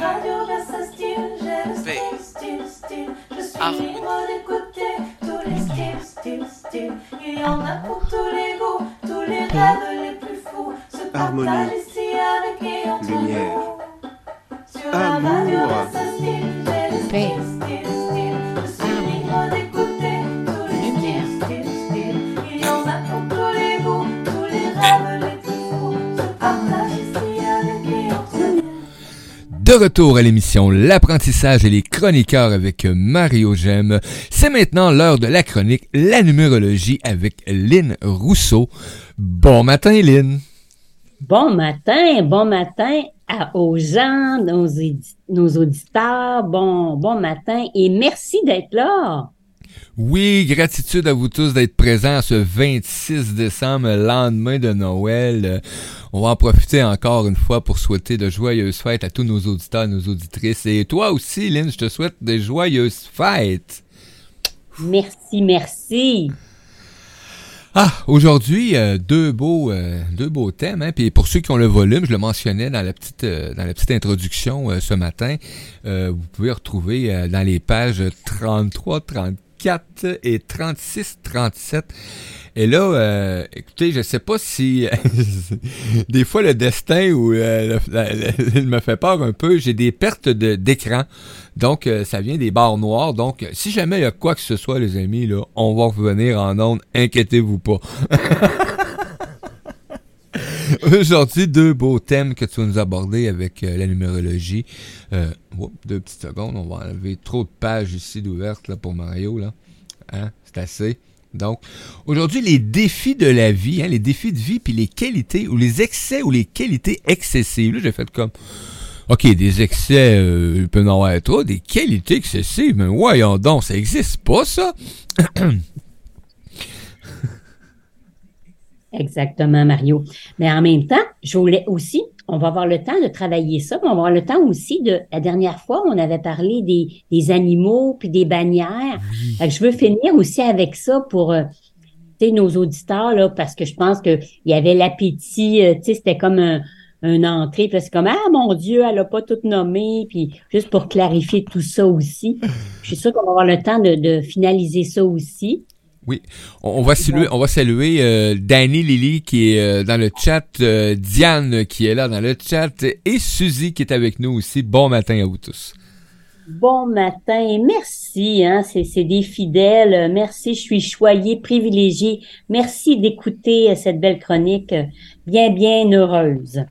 Radio Versa Style, j'ai le style, style, style. Je suis libre d'écouter tous les styles, styles, styles. Il y en a pour tous les goûts, tous les rêves les plus fous. Se Harmonie. De retour à l'émission L'apprentissage et les chroniqueurs avec Mario Gem. C'est maintenant l'heure de la chronique La numérologie avec Lynn Rousseau. Bon matin, Lynn. Bon matin, bon matin à, aux gens, nos, nos auditeurs. Bon, bon matin et merci d'être là. Oui, gratitude à vous tous d'être présents ce 26 décembre, lendemain de Noël. On va en profiter encore une fois pour souhaiter de joyeuses fêtes à tous nos auditeurs, nos auditrices. Et toi aussi, Lynn, je te souhaite de joyeuses fêtes. Merci, merci. Ah, aujourd'hui, euh, deux beaux euh, deux beaux thèmes. Hein? Puis pour ceux qui ont le volume, je le mentionnais dans la petite euh, dans la petite introduction ce matin. vous pouvez retrouver dans les pages 33, 34 et 36, 37. Et là, euh, écoutez, je sais pas si des fois le destin ou euh, il me fait peur un peu. J'ai des pertes de- d'écran, donc euh, ça vient des barres noires. Donc, si jamais il y a quoi que ce soit, les amis, là, on va revenir en ondes. Inquiétez-vous pas. Aujourd'hui, deux beaux thèmes que tu vas nous aborder avec euh, la numérologie. Euh, deux petites secondes, on va enlever trop de pages ici d'ouvertes là, pour Mario. Là. Hein? C'est assez. Donc, aujourd'hui, les défis de la vie, hein, les défis de vie, puis les qualités, ou les excès ou les qualités excessives. Là, j'ai fait comme, OK, des excès, euh, il peut en avoir trop, des qualités excessives, mais voyons donc, ça existe pas, ça? Exactement, Mario. Mais en même temps, je voulais aussi, on va avoir le temps de travailler ça, mais on va avoir le temps aussi de, la dernière fois, on avait parlé des, des animaux puis des bannières. Fait que je veux finir aussi avec ça pour, euh, nos auditeurs, là, parce que je pense que il y avait l'appétit, euh, tu sais, c'était comme un, un entrée, puis c'est comme, ah, mon Dieu, elle a pas tout nommé, puis juste pour clarifier tout ça aussi. Je suis sûre qu'on va avoir le temps de, de finaliser ça aussi. Oui, on, on va saluer, on va saluer euh, Danny Lily qui est euh, dans le chat, euh, Diane qui est là dans le chat et Suzy qui est avec nous aussi. Bon matin à vous tous. Bon matin merci, hein, c'est, des fidèles. Merci, je suis choyée, privilégiée. Merci d'écouter cette belle chronique, bien, bien heureuse.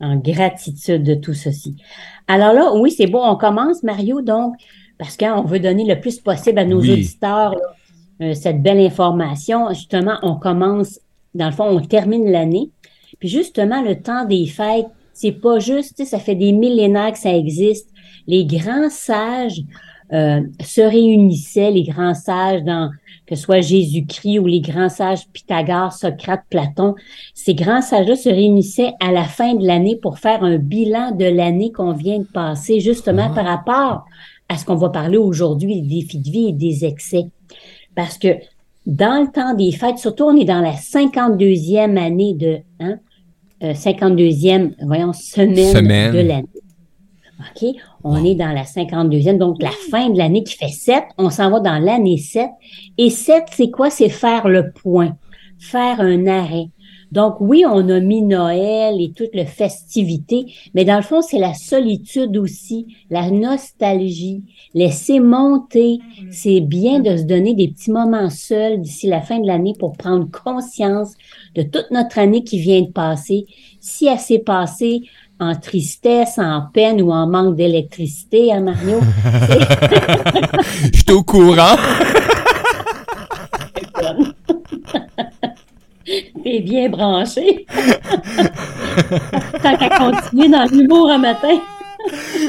En gratitude de tout ceci. Alors là, oui, c'est bon, on commence, Mario, donc, parce qu'on veut donner le plus possible à nos Oui. auditeurs là, euh, cette belle information. Justement, on commence, dans le fond, on termine l'année. Puis justement, le temps des fêtes, c'est pas juste, tu sais, ça fait des millénaires que ça existe. Les grands sages euh, se réunissaient, les grands sages dans que ce soit Jésus-Christ ou les grands sages Pythagore, Socrate, Platon, ces grands sages-là se réunissaient à la fin de l'année pour faire un bilan de l'année qu'on vient de passer, justement Ah. par rapport à ce qu'on va parler aujourd'hui, des défis de vie et des excès. Parce que dans le temps des fêtes, surtout on est dans la 52e année de, hein, euh, 52e, voyons, semaine, Semaine. de l'année. OK? On est dans la 52e, donc la fin de l'année qui fait 7. On s'en va dans l'année 7. Et 7, c'est quoi? C'est faire le point, faire un arrêt. Donc oui, on a mis Noël et toute la festivité, mais dans le fond, c'est la solitude aussi, la nostalgie, laisser monter. C'est bien de se donner des petits moments seuls d'ici la fin de l'année pour prendre conscience de toute notre année qui vient de passer. Si elle s'est passée en tristesse, en peine ou en manque d'électricité, hein, Mario? Je suis au courant. T'es bien branché. Tant qu'à continuer dans l'humour un matin.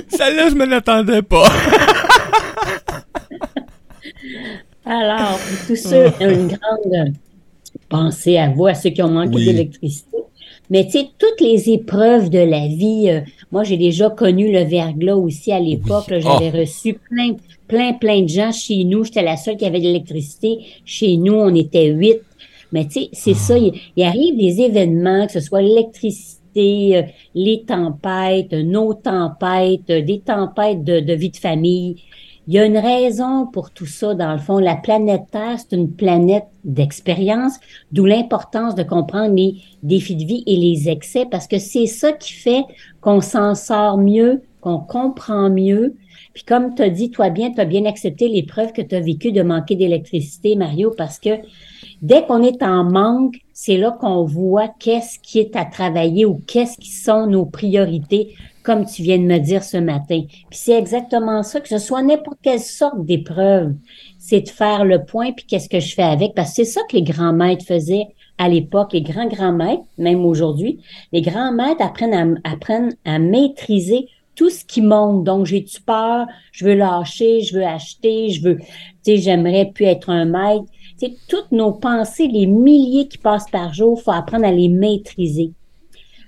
Celle-là, je me l'attendais pas. Alors, tous ceux, une grande pensée à vous, à ceux qui ont manqué Oui. d'électricité. Mais tu sais, toutes les épreuves de la vie, euh, moi j'ai déjà connu le verglas aussi à l'époque. Oui. J'avais reçu plein, plein, plein de gens chez nous. J'étais la seule qui avait de l'électricité. Chez nous, on était huit. Mais tu sais, c'est ça. Il, il arrive des événements, que ce soit l'électricité, l'électricité, euh, les tempêtes, nos tempêtes, euh, des tempêtes de, de vie de famille. Il y a une raison pour tout ça, dans le fond. La planète Terre, c'est une planète d'expérience, d'où l'importance de comprendre les défis de vie et les excès, parce que c'est ça qui fait qu'on s'en sort mieux, qu'on comprend mieux. Puis comme tu as dit, toi bien, tu as bien accepté l'épreuve que tu as vécue de manquer d'électricité, Mario, parce que dès qu'on est en manque, c'est là qu'on voit qu'est-ce qui est à travailler ou qu'est-ce qui sont nos priorités comme tu viens de me dire ce matin. Puis c'est exactement ça, que ce soit n'importe quelle sorte d'épreuve, c'est de faire le point, puis qu'est-ce que je fais avec, parce que c'est ça que les grands maîtres faisaient à l'époque, les grands grands maîtres, même aujourd'hui, les grands maîtres apprennent à maîtriser tout ce qui monte. Donc, j'ai-tu peur? Je veux lâcher, je veux acheter, je veux, tu sais, j'aimerais plus être un maître. Tu sais, toutes nos pensées, les milliers qui passent par jour, faut apprendre à les maîtriser.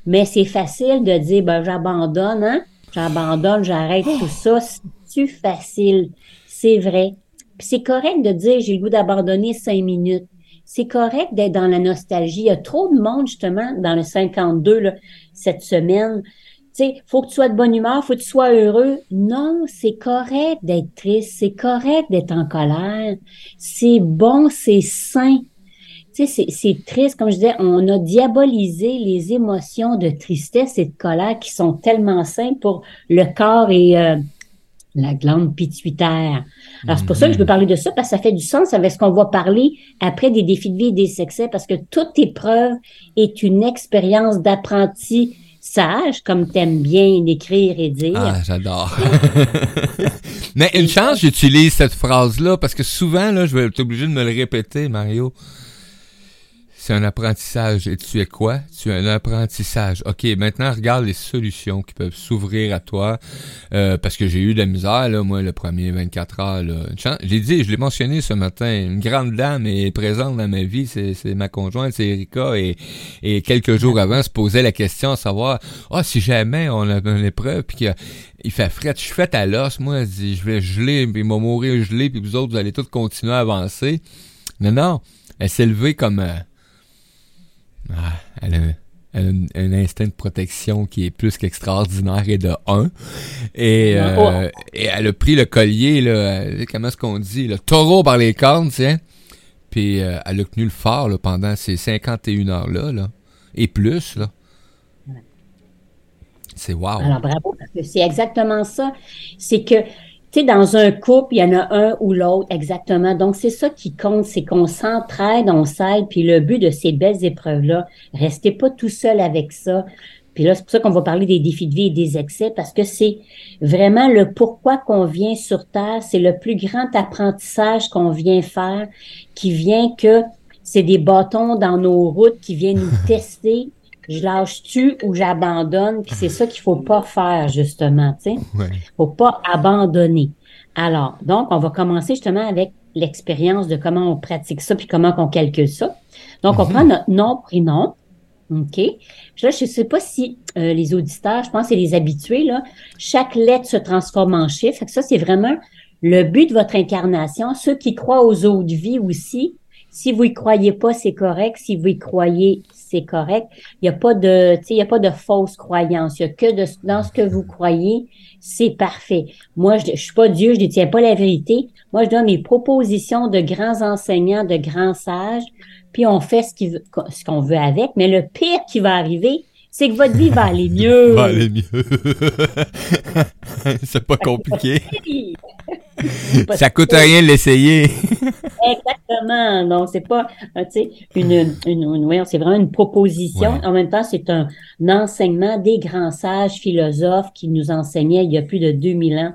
Mais c'est facile de dire, ben, j'abandonne, hein? J'abandonne, j'arrête tout ça. C'est facile? C'est vrai. Puis c'est correct de dire, j'ai le goût d'abandonner cinq minutes. C'est correct d'être dans la nostalgie. Il y a trop de monde, justement, dans le 52, là, cette semaine. Sais, faut que tu sois de bonne humeur, faut que tu sois heureux. Non, c'est correct d'être triste, c'est correct d'être en colère. C'est bon, c'est sain. Tu sais, c'est triste. Comme je disais, on a diabolisé les émotions de tristesse et de colère qui sont tellement saines pour le corps et euh, la glande pituitaire. Alors, c'est pour ça que je veux parler de ça, parce que ça fait du sens avec ce qu'on va parler après des défis de vie et des excès, parce que toute épreuve est une expérience d'apprentissage, comme t'aimes bien écrire et dire. Ah, j'adore. Mais une chance, j'utilise cette phrase-là, parce que souvent, là, je vais être obligé de me le répéter, Mario c'est un apprentissage. Et tu es quoi? Tu es un apprentissage. OK, maintenant, regarde les solutions qui peuvent s'ouvrir à toi. Euh, parce que j'ai eu de la misère, là, moi, le premier 24 heures. Là. J'ai dit, je l'ai mentionné ce matin, une grande dame est présente dans ma vie, c'est, ma conjointe, c'est Erika. Et, et quelques jours avant, se posait la question à savoir, ah, si jamais on a une épreuve, puis qu'il il fait fret, je suis fait à l'os, moi, dit, je vais geler, puis m'a mourir gelé, puis vous autres, vous allez tous continuer à avancer. Mais non, elle s'est levée comme... Euh, ah, elle, a, un, instinct de protection qui est plus qu'extraordinaire et de 1. Et, euh, et elle a pris le collier, là, comment est-ce qu'on dit, le taureau par les cornes, tiens. Puis euh, elle a tenu le phare là, pendant ces 51 heures-là. Là, et plus. là. C'est wow. Alors bravo, parce que c'est exactement ça. C'est que tu sais, dans un couple, il y en a un ou l'autre, exactement. Donc, c'est ça qui compte, c'est qu'on s'entraide, on s'aide. Puis le but de ces belles épreuves-là, restez pas tout seul avec ça. Puis là, c'est pour ça qu'on va parler des défis de vie et des excès, parce que c'est vraiment le pourquoi qu'on vient sur Terre. C'est le plus grand apprentissage qu'on vient faire, qui vient que c'est des bâtons dans nos routes qui viennent nous tester je lâche-tu ou j'abandonne, puis c'est ça qu'il faut pas faire, justement, tu sais. Ouais. Faut pas abandonner. Alors, donc, on va commencer justement avec l'expérience de comment on pratique ça, puis comment on calcule ça. Donc, on Mhm. prend notre nom, prénom, OK? Puis là, je sais pas si euh, les auditeurs, je pense que c'est les habitués, là, chaque lettre se transforme en chiffre. Fait que ça, c'est vraiment le but de votre incarnation. Ceux qui croient aux autres vies aussi, si vous y croyez pas, c'est correct. Si vous y croyez, c'est correct. Il n'y a pas de, tu sais, il y a pas de fausse croyance. Il y a que dans ce que vous croyez, c'est parfait. Moi, je, je suis pas Dieu, je détiens pas la vérité. Moi, je donne mes propositions de grands enseignants, de grands sages, puis on fait ce qu'on veut avec. Mais le pire qui va arriver, c'est que votre vie va aller mieux. Va aller mieux. c'est pas compliqué. Ça coûte rien de l'essayer. Exactement. Donc, c'est pas, euh, tu sais, une, une, c'est vraiment une proposition. Ouais. En même temps, c'est un, enseignement des grands sages philosophes qui nous enseignaient il y a plus de 2000 ans.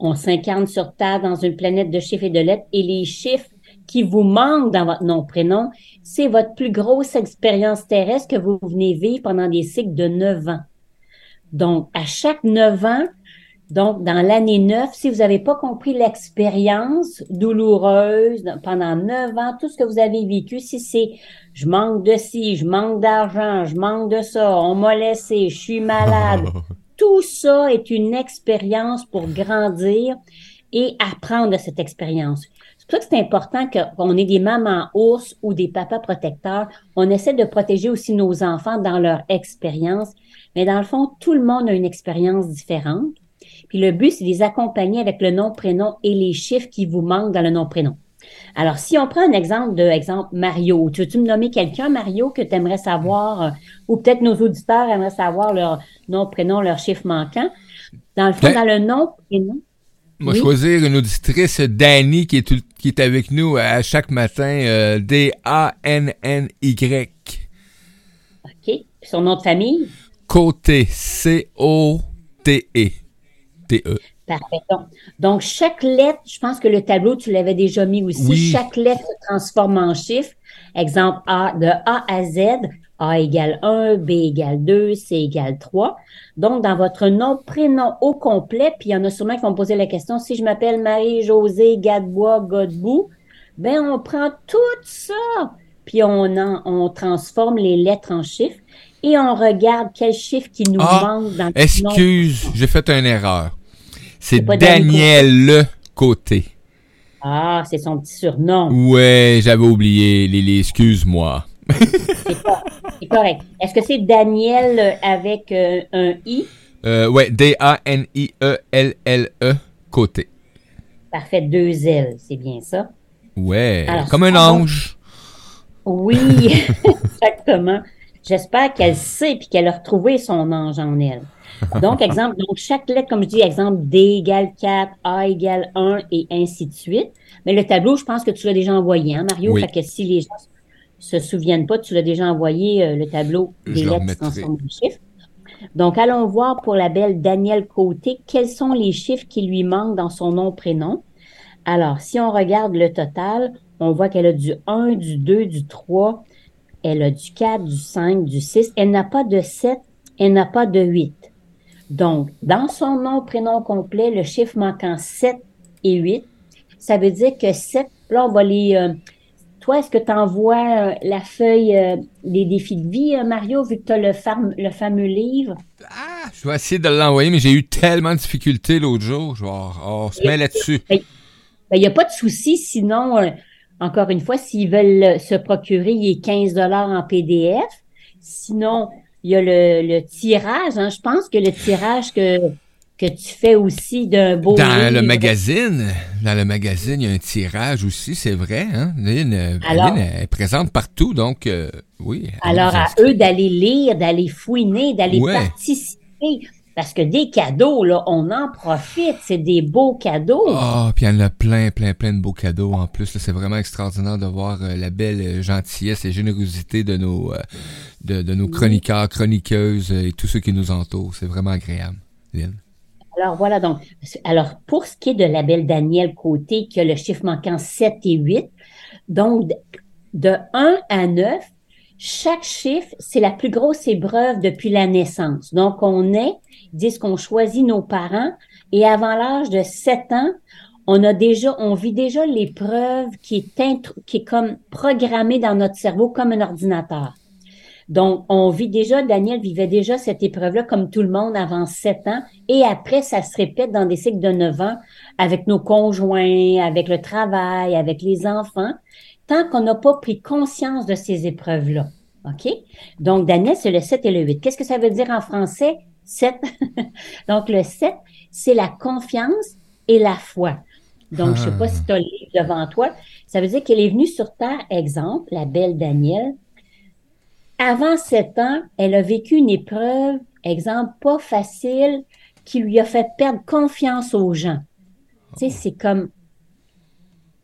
On s'incarne sur Terre dans une planète de chiffres et de lettres et les chiffres qui vous manquent dans votre nom, prénom, c'est votre plus grosse expérience terrestre que vous venez vivre pendant des cycles de 9 ans. Donc, à chaque 9 ans, donc, dans l'année 9, si vous n'avez pas compris l'expérience douloureuse pendant 9 ans, tout ce que vous avez vécu, si c'est je manque de ci, je manque d'argent, je manque de ça, on m'a laissé, je suis malade, tout ça est une expérience pour grandir et apprendre de cette expérience. Pour ça que c'est important qu'on ait des mamans ours ou des papas protecteurs. On essaie de protéger aussi nos enfants dans leur expérience. Mais dans le fond, tout le monde a une expérience différente. Puis le but, c'est de les accompagner avec le nom, prénom et les chiffres qui vous manquent dans le nom, prénom. Alors, si on prend un exemple de, exemple, Mario, tu veux-tu me nommer quelqu'un, Mario, que tu aimerais savoir, euh, ou peut-être nos auditeurs aimeraient savoir leur nom, prénom, leur chiffre manquant? Dans le fond, Ben- dans le nom, prénom, Moi, Oui. choisir une auditrice, Dani, qui est, tout- qui est avec nous à chaque matin, euh, D-A-N-N-Y. OK. Son nom de famille? Côté, C-O-T-E. T-E. Parfait. Donc, donc, chaque lettre, je pense que le tableau, tu l'avais déjà mis aussi. Oui. Chaque lettre se transforme en chiffre. Exemple A, de A à Z. A égale 1, B égale 2, C égale 3. Donc, dans votre nom, prénom au complet, puis il y en a sûrement qui vont me poser la question, si je m'appelle Marie-Josée Gadebois Godbout, ben, on prend tout ça, puis on, en, on transforme les lettres en chiffres et on regarde quel chiffre qui nous Ah, manque dans le nom. Excuse, j'ai fait une erreur. C'est Daniel Le Côté. Ah, c'est son petit surnom. Ouais, j'avais oublié, Lily, excuse-moi. C'est pas- c'est correct. Est-ce que c'est Daniel euh, avec euh, un I? Euh, ouais, D-A-N-I-E-L-L-E, Côté. Parfait, deux L, c'est bien ça. Ouais, Alors, comme un ange. Oui, exactement. J'espère qu'elle sait puis qu'elle a retrouvé son ange en elle. Donc, exemple, donc chaque lettre, comme je dis, exemple, D égale 4, A égale 1 et ainsi de suite. Mais le tableau, je pense que tu l'as déjà envoyé, hein, Mario? Oui. Fait que si les gens se souviennent pas, tu l'as déjà envoyé, euh, le tableau des le lettres qui en chiffres. Donc, allons voir pour la belle Danielle Côté, quels sont les chiffres qui lui manquent dans son nom-prénom. Alors, si on regarde le total, on voit qu'elle a du 1, du 2, du 3, elle a du 4, du 5, du 6. Elle n'a pas de 7, elle n'a pas de 8. Donc, dans son nom, prénom complet, le chiffre manquant 7 et 8, ça veut dire que 7, là, on va les... euh, toi, est-ce que tu envoies la feuille euh, des défis de vie, euh, Mario, vu que tu as le, fam- le fameux livre? Ah, je vais essayer de l'envoyer, mais j'ai eu tellement de difficultés l'autre jour. Je vais, oh, on se met là-dessus. Ben, il n'y a pas de souci, sinon, euh, encore une fois, s'ils veulent euh, se procurer, il est 15 en PDF. Sinon, il y a le, le tirage. hein. Je pense que le tirage que, que tu fais aussi d'un beau Dans le magazine, dans le magazine, il y a un tirage aussi, c'est vrai. Hein? Lynn, euh, Alors- Lynn, elle est présente partout, donc euh, oui. Alors, à eux d'aller lire, d'aller fouiner, d'aller Ouais. participer. Parce que des cadeaux, là, on en profite. C'est des beaux cadeaux. Ah, puis il y en a plein, plein, plein de beaux cadeaux en plus. C'est vraiment extraordinaire de voir euh, la belle gentillesse et générosité de nos, euh, de, de nos chroniqueurs, chroniqueuses et tous ceux qui nous entourent. C'est vraiment agréable, Lynn. Alors voilà donc. Alors pour ce qui est de la belle Danielle Côté qui a le chiffre manquant 7 et 8, donc de- de 1 à 9, chaque chiffre, c'est la plus grosse épreuve depuis la naissance. Donc on est, disent qu'on choisit nos parents et avant l'âge de 7 ans, on a déjà, on vit déjà l'épreuve qui est qui est comme programmée dans notre cerveau comme un ordinateur. Donc, on vit déjà, Daniel vivait déjà cette épreuve-là comme tout le monde avant 7 ans. Et après, ça se répète dans des cycles de 9 ans avec nos conjoints, avec le travail, avec les enfants, tant qu'on n'a pas pris conscience de ces épreuves-là. OK? Donc, Daniel, c'est le 7 et le 8. Qu'est-ce que ça veut dire en français? 7. Donc, le 7, c'est la confiance et la foi. Donc, je sais pas si tu as le livre devant toi. Ça veut dire qu'elle est venue sur Terre, exemple, la belle Danielle, avant sept ans, elle a vécu une épreuve, exemple, pas facile, qui lui a fait perdre confiance aux gens. Tu sais, c'est comme,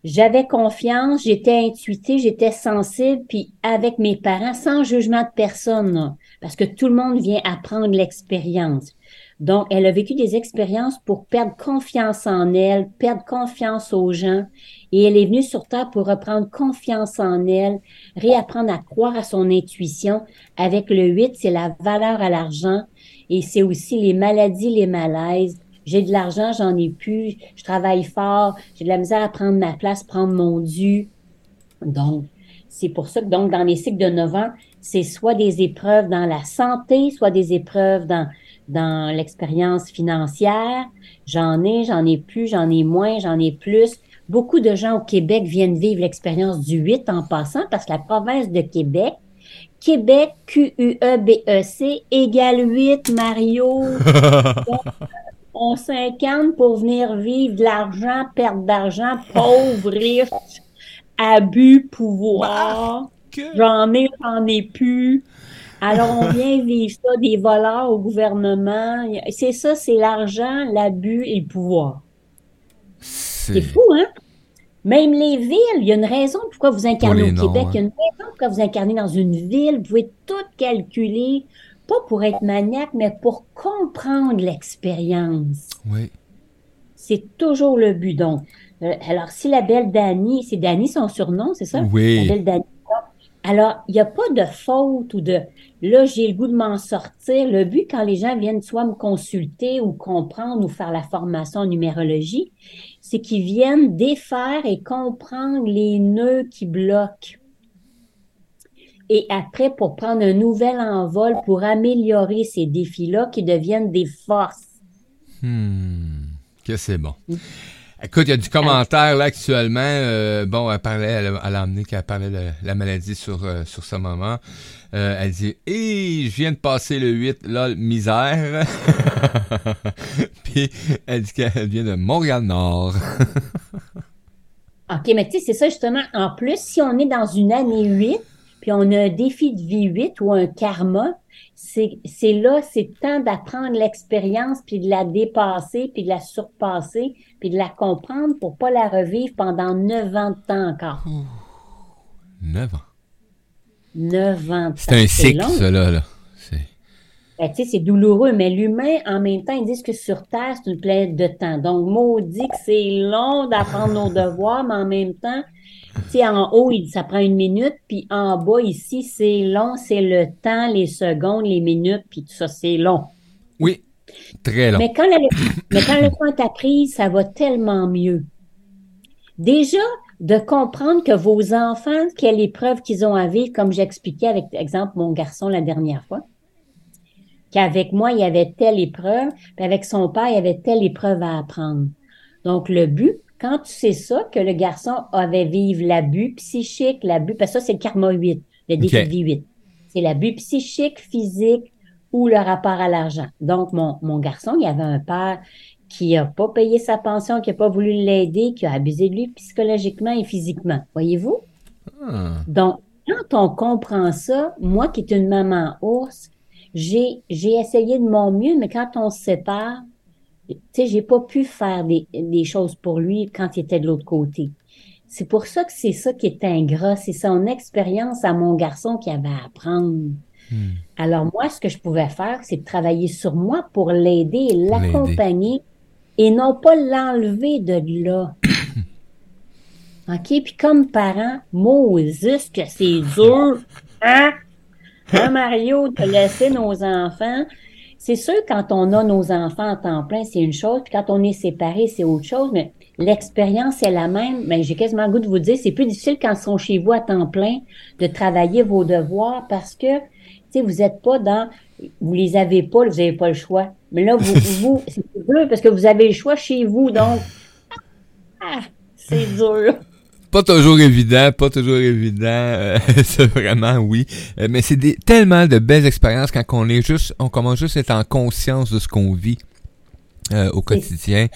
j'avais confiance, j'étais intuitive, j'étais sensible, puis avec mes parents, sans jugement de personne, parce que tout le monde vient apprendre l'expérience. Donc, elle a vécu des expériences pour perdre confiance en elle, perdre confiance aux gens, et elle est venue sur Terre pour reprendre confiance en elle, réapprendre à croire à son intuition. Avec le 8, c'est la valeur à l'argent et c'est aussi les maladies, les malaises. J'ai de l'argent, j'en ai plus, je travaille fort, j'ai de la misère à prendre ma place, prendre mon dû. Donc, c'est pour ça que donc dans les cycles de 9 ans, c'est soit des épreuves dans la santé, soit des épreuves dans dans l'expérience financière. J'en ai, j'en ai plus, j'en ai moins, j'en ai plus. Beaucoup de gens au Québec viennent vivre l'expérience du 8 en passant parce que la province de Québec, Québec, Q-U-E-B-E-C, égale 8, Mario. On s'incarne pour venir vivre de l'argent, perte d'argent, pauvre, riche, abus, pouvoir. Que- J'en ai, j'en ai plus. Alors, on vient vivre ça, des voleurs au gouvernement. C'est ça, c'est l'argent, l'abus et le pouvoir. C'est fou, hein? Même les villes, il y a une raison pourquoi vous incarnez Pour au Québec. hein. Il y a une raison pourquoi vous incarnez dans une ville. Vous pouvez tout calculer, pas pour être maniaque, mais pour comprendre l'expérience. oui. C'est toujours le but. Donc, euh, alors, si la belle Dani, c'est Dani son surnom, c'est ça? La Oui. belle Dani. Alors, il n'y a pas de faute ou de là, j'ai le goût de m'en sortir. Le but, quand les gens viennent soit me consulter ou comprendre ou faire la formation en numérologie, c'est qu'ils viennent défaire et comprendre les nœuds qui bloquent. Et après, pour prendre un nouvel envol, pour améliorer ces défis-là qui deviennent des forces. Hmm, que c'est bon. Écoute, il y a du commentaire là actuellement. euh, bon, elle parlait, elle a, elle a emmené qu'elle parlait de la maladie sur, euh, sur sa maman. Euh, elle dit Hé, je viens de passer le 8, là, misère. Puis elle dit qu'elle vient de Montréal-Nord. OK, mais tu sais, c'est ça justement. En plus, si on est dans une année 8, puis on a un défi de vie 8 ou un karma, c'est là, c'est temps d'apprendre l'expérience, puis de la dépasser, puis de la surpasser, puis de la comprendre pour pas la revivre pendant 9 ans de temps encore. 9 ans. 9 ans de temps. C'est un cycle, long. ça, là. Ben, tu sais, c'est douloureux, mais l'humain, en même temps, ils disent que sur Terre, c'est une planète de temps. Donc, maudit que c'est long d'apprendre nos devoirs, mais en même temps, tu sais, en haut, ça prend une minute, puis en bas, ici, c'est long, c'est le temps, les secondes, les minutes, puis tout ça, c'est long. Oui, très long. Mais quand la, mais quand le temps est appris, ça va tellement mieux. Déjà, de comprendre que vos enfants, quelle épreuve qu'ils ont à vivre, comme j'expliquais avec, exemple, mon garçon la dernière fois, qu'avec moi, il y avait telle épreuve, puis avec son père, il y avait telle épreuve à apprendre. Donc, le but, quand tu sais ça, que le garçon avait vivre l'abus psychique, l'abus, parce que ça, c'est le karma 8, le défi Ok. de vie 8. C'est l'abus psychique, physique ou le rapport à l'argent. Donc, mon, mon garçon, il avait un père qui a pas payé sa pension, qui a pas voulu l'aider, qui a abusé de lui psychologiquement et physiquement. Voyez-vous? Ah, Donc, quand on comprend ça, moi qui est une maman ours, j'ai, j'ai essayé de mon mieux, mais quand on se sépare, tu sais, j'ai pas pu faire des, des choses pour lui quand il était de l'autre côté. C'est pour ça que c'est ça qui est ingrat, c'est son expérience à mon garçon qui avait à apprendre. hmm. Alors moi, ce que je pouvais faire, c'est de travailler sur moi pour l'aider et l'accompagner et non pas l'enlever de là. OK? Puis comme parent, Moses, que c'est dur, hein? Hein, Mario, de laisser nos enfants. C'est sûr, quand on a nos enfants en temps plein, c'est une chose, puis quand on est séparés, c'est autre chose, mais l'expérience est la même. Mais j'ai quasiment le goût de vous dire, c'est plus difficile quand ils sont chez vous à temps plein de travailler vos devoirs parce que, tu sais, vous êtes pas dans, vous les avez pas, vous avez pas le choix. Mais là, vous, vous, c'est dur parce que vous avez le choix chez vous, donc, ah, c'est dur. Pas toujours évident, pas toujours évident, euh, c'est vraiment oui. Euh, mais c'est des, tellement de belles expériences quand on est juste, on commence juste à être en conscience de ce qu'on vit. euh, au quotidien,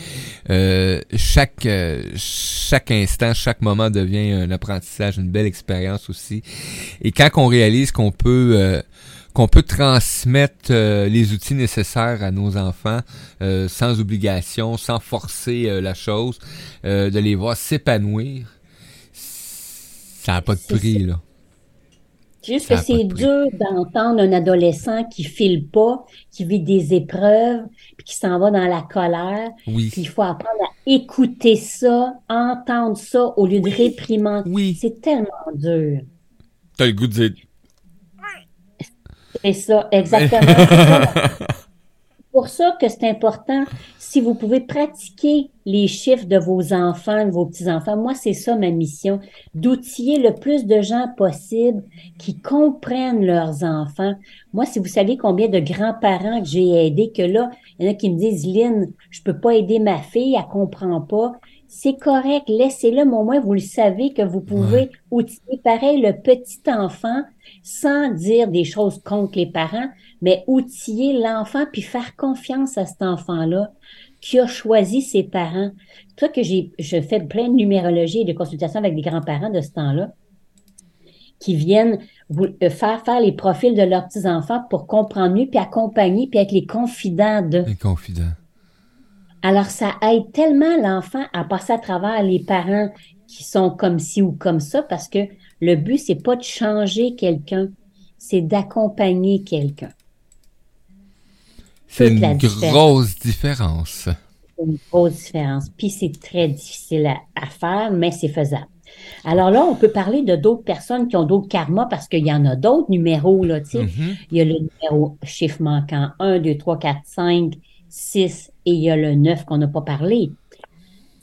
Euh, chaque euh, chaque instant, chaque moment devient un apprentissage, une belle expérience aussi. Et quand on réalise qu'on peut euh, qu'on peut transmettre euh, les outils nécessaires à nos enfants euh, sans obligation, sans forcer euh, la chose, euh, de les voir s'épanouir, ça n'a pas de prix, là. Juste que c'est dur d'entendre un adolescent qui file pas, qui vit des épreuves, puis qui s'en va dans la colère. Oui. Puis il faut apprendre à écouter ça, entendre ça au lieu de réprimander. Oui. C'est tellement dur. T'as le goût de dire. C'est ça, exactement. Pour ça que c'est important, si vous pouvez pratiquer les chiffres de vos enfants, de vos petits-enfants, moi, c'est ça ma mission, d'outiller le plus de gens possible qui comprennent leurs enfants. Moi, si vous savez combien de grands-parents que j'ai aidés, que là, il y en a qui me disent, Lynn, je peux pas aider ma fille, elle comprend pas. c'est correct, laissez-le, mais au moins vous le savez que vous pouvez outiller pareil le petit enfant sans dire des choses contre les parents, mais outiller l'enfant puis faire confiance à cet enfant-là qui a choisi ses parents. Toi que j'ai, je fais plein de numérologie et de consultations avec des grands-parents de ce temps-là qui viennent vous, euh, faire faire les profils de leurs petits-enfants pour comprendre mieux, puis accompagner, puis être les confidents de. Les confidents. Alors, ça aide tellement l'enfant à passer à travers les parents qui sont comme ci ou comme ça, parce que le but, c'est pas de changer quelqu'un, c'est d'accompagner quelqu'un. C'est Toute une la différence. grosse différence. C'est une grosse différence. Puis c'est très difficile à, à faire, mais c'est faisable. Alors là, on peut parler de d'autres personnes qui ont d'autres karmas parce qu'il y en a d'autres numéros, là, tu sais. Mhm. Il y a le numéro chiffre manquant 1, 2, 3, 4, 5, 6 et il y a le 9 qu'on n'a pas parlé.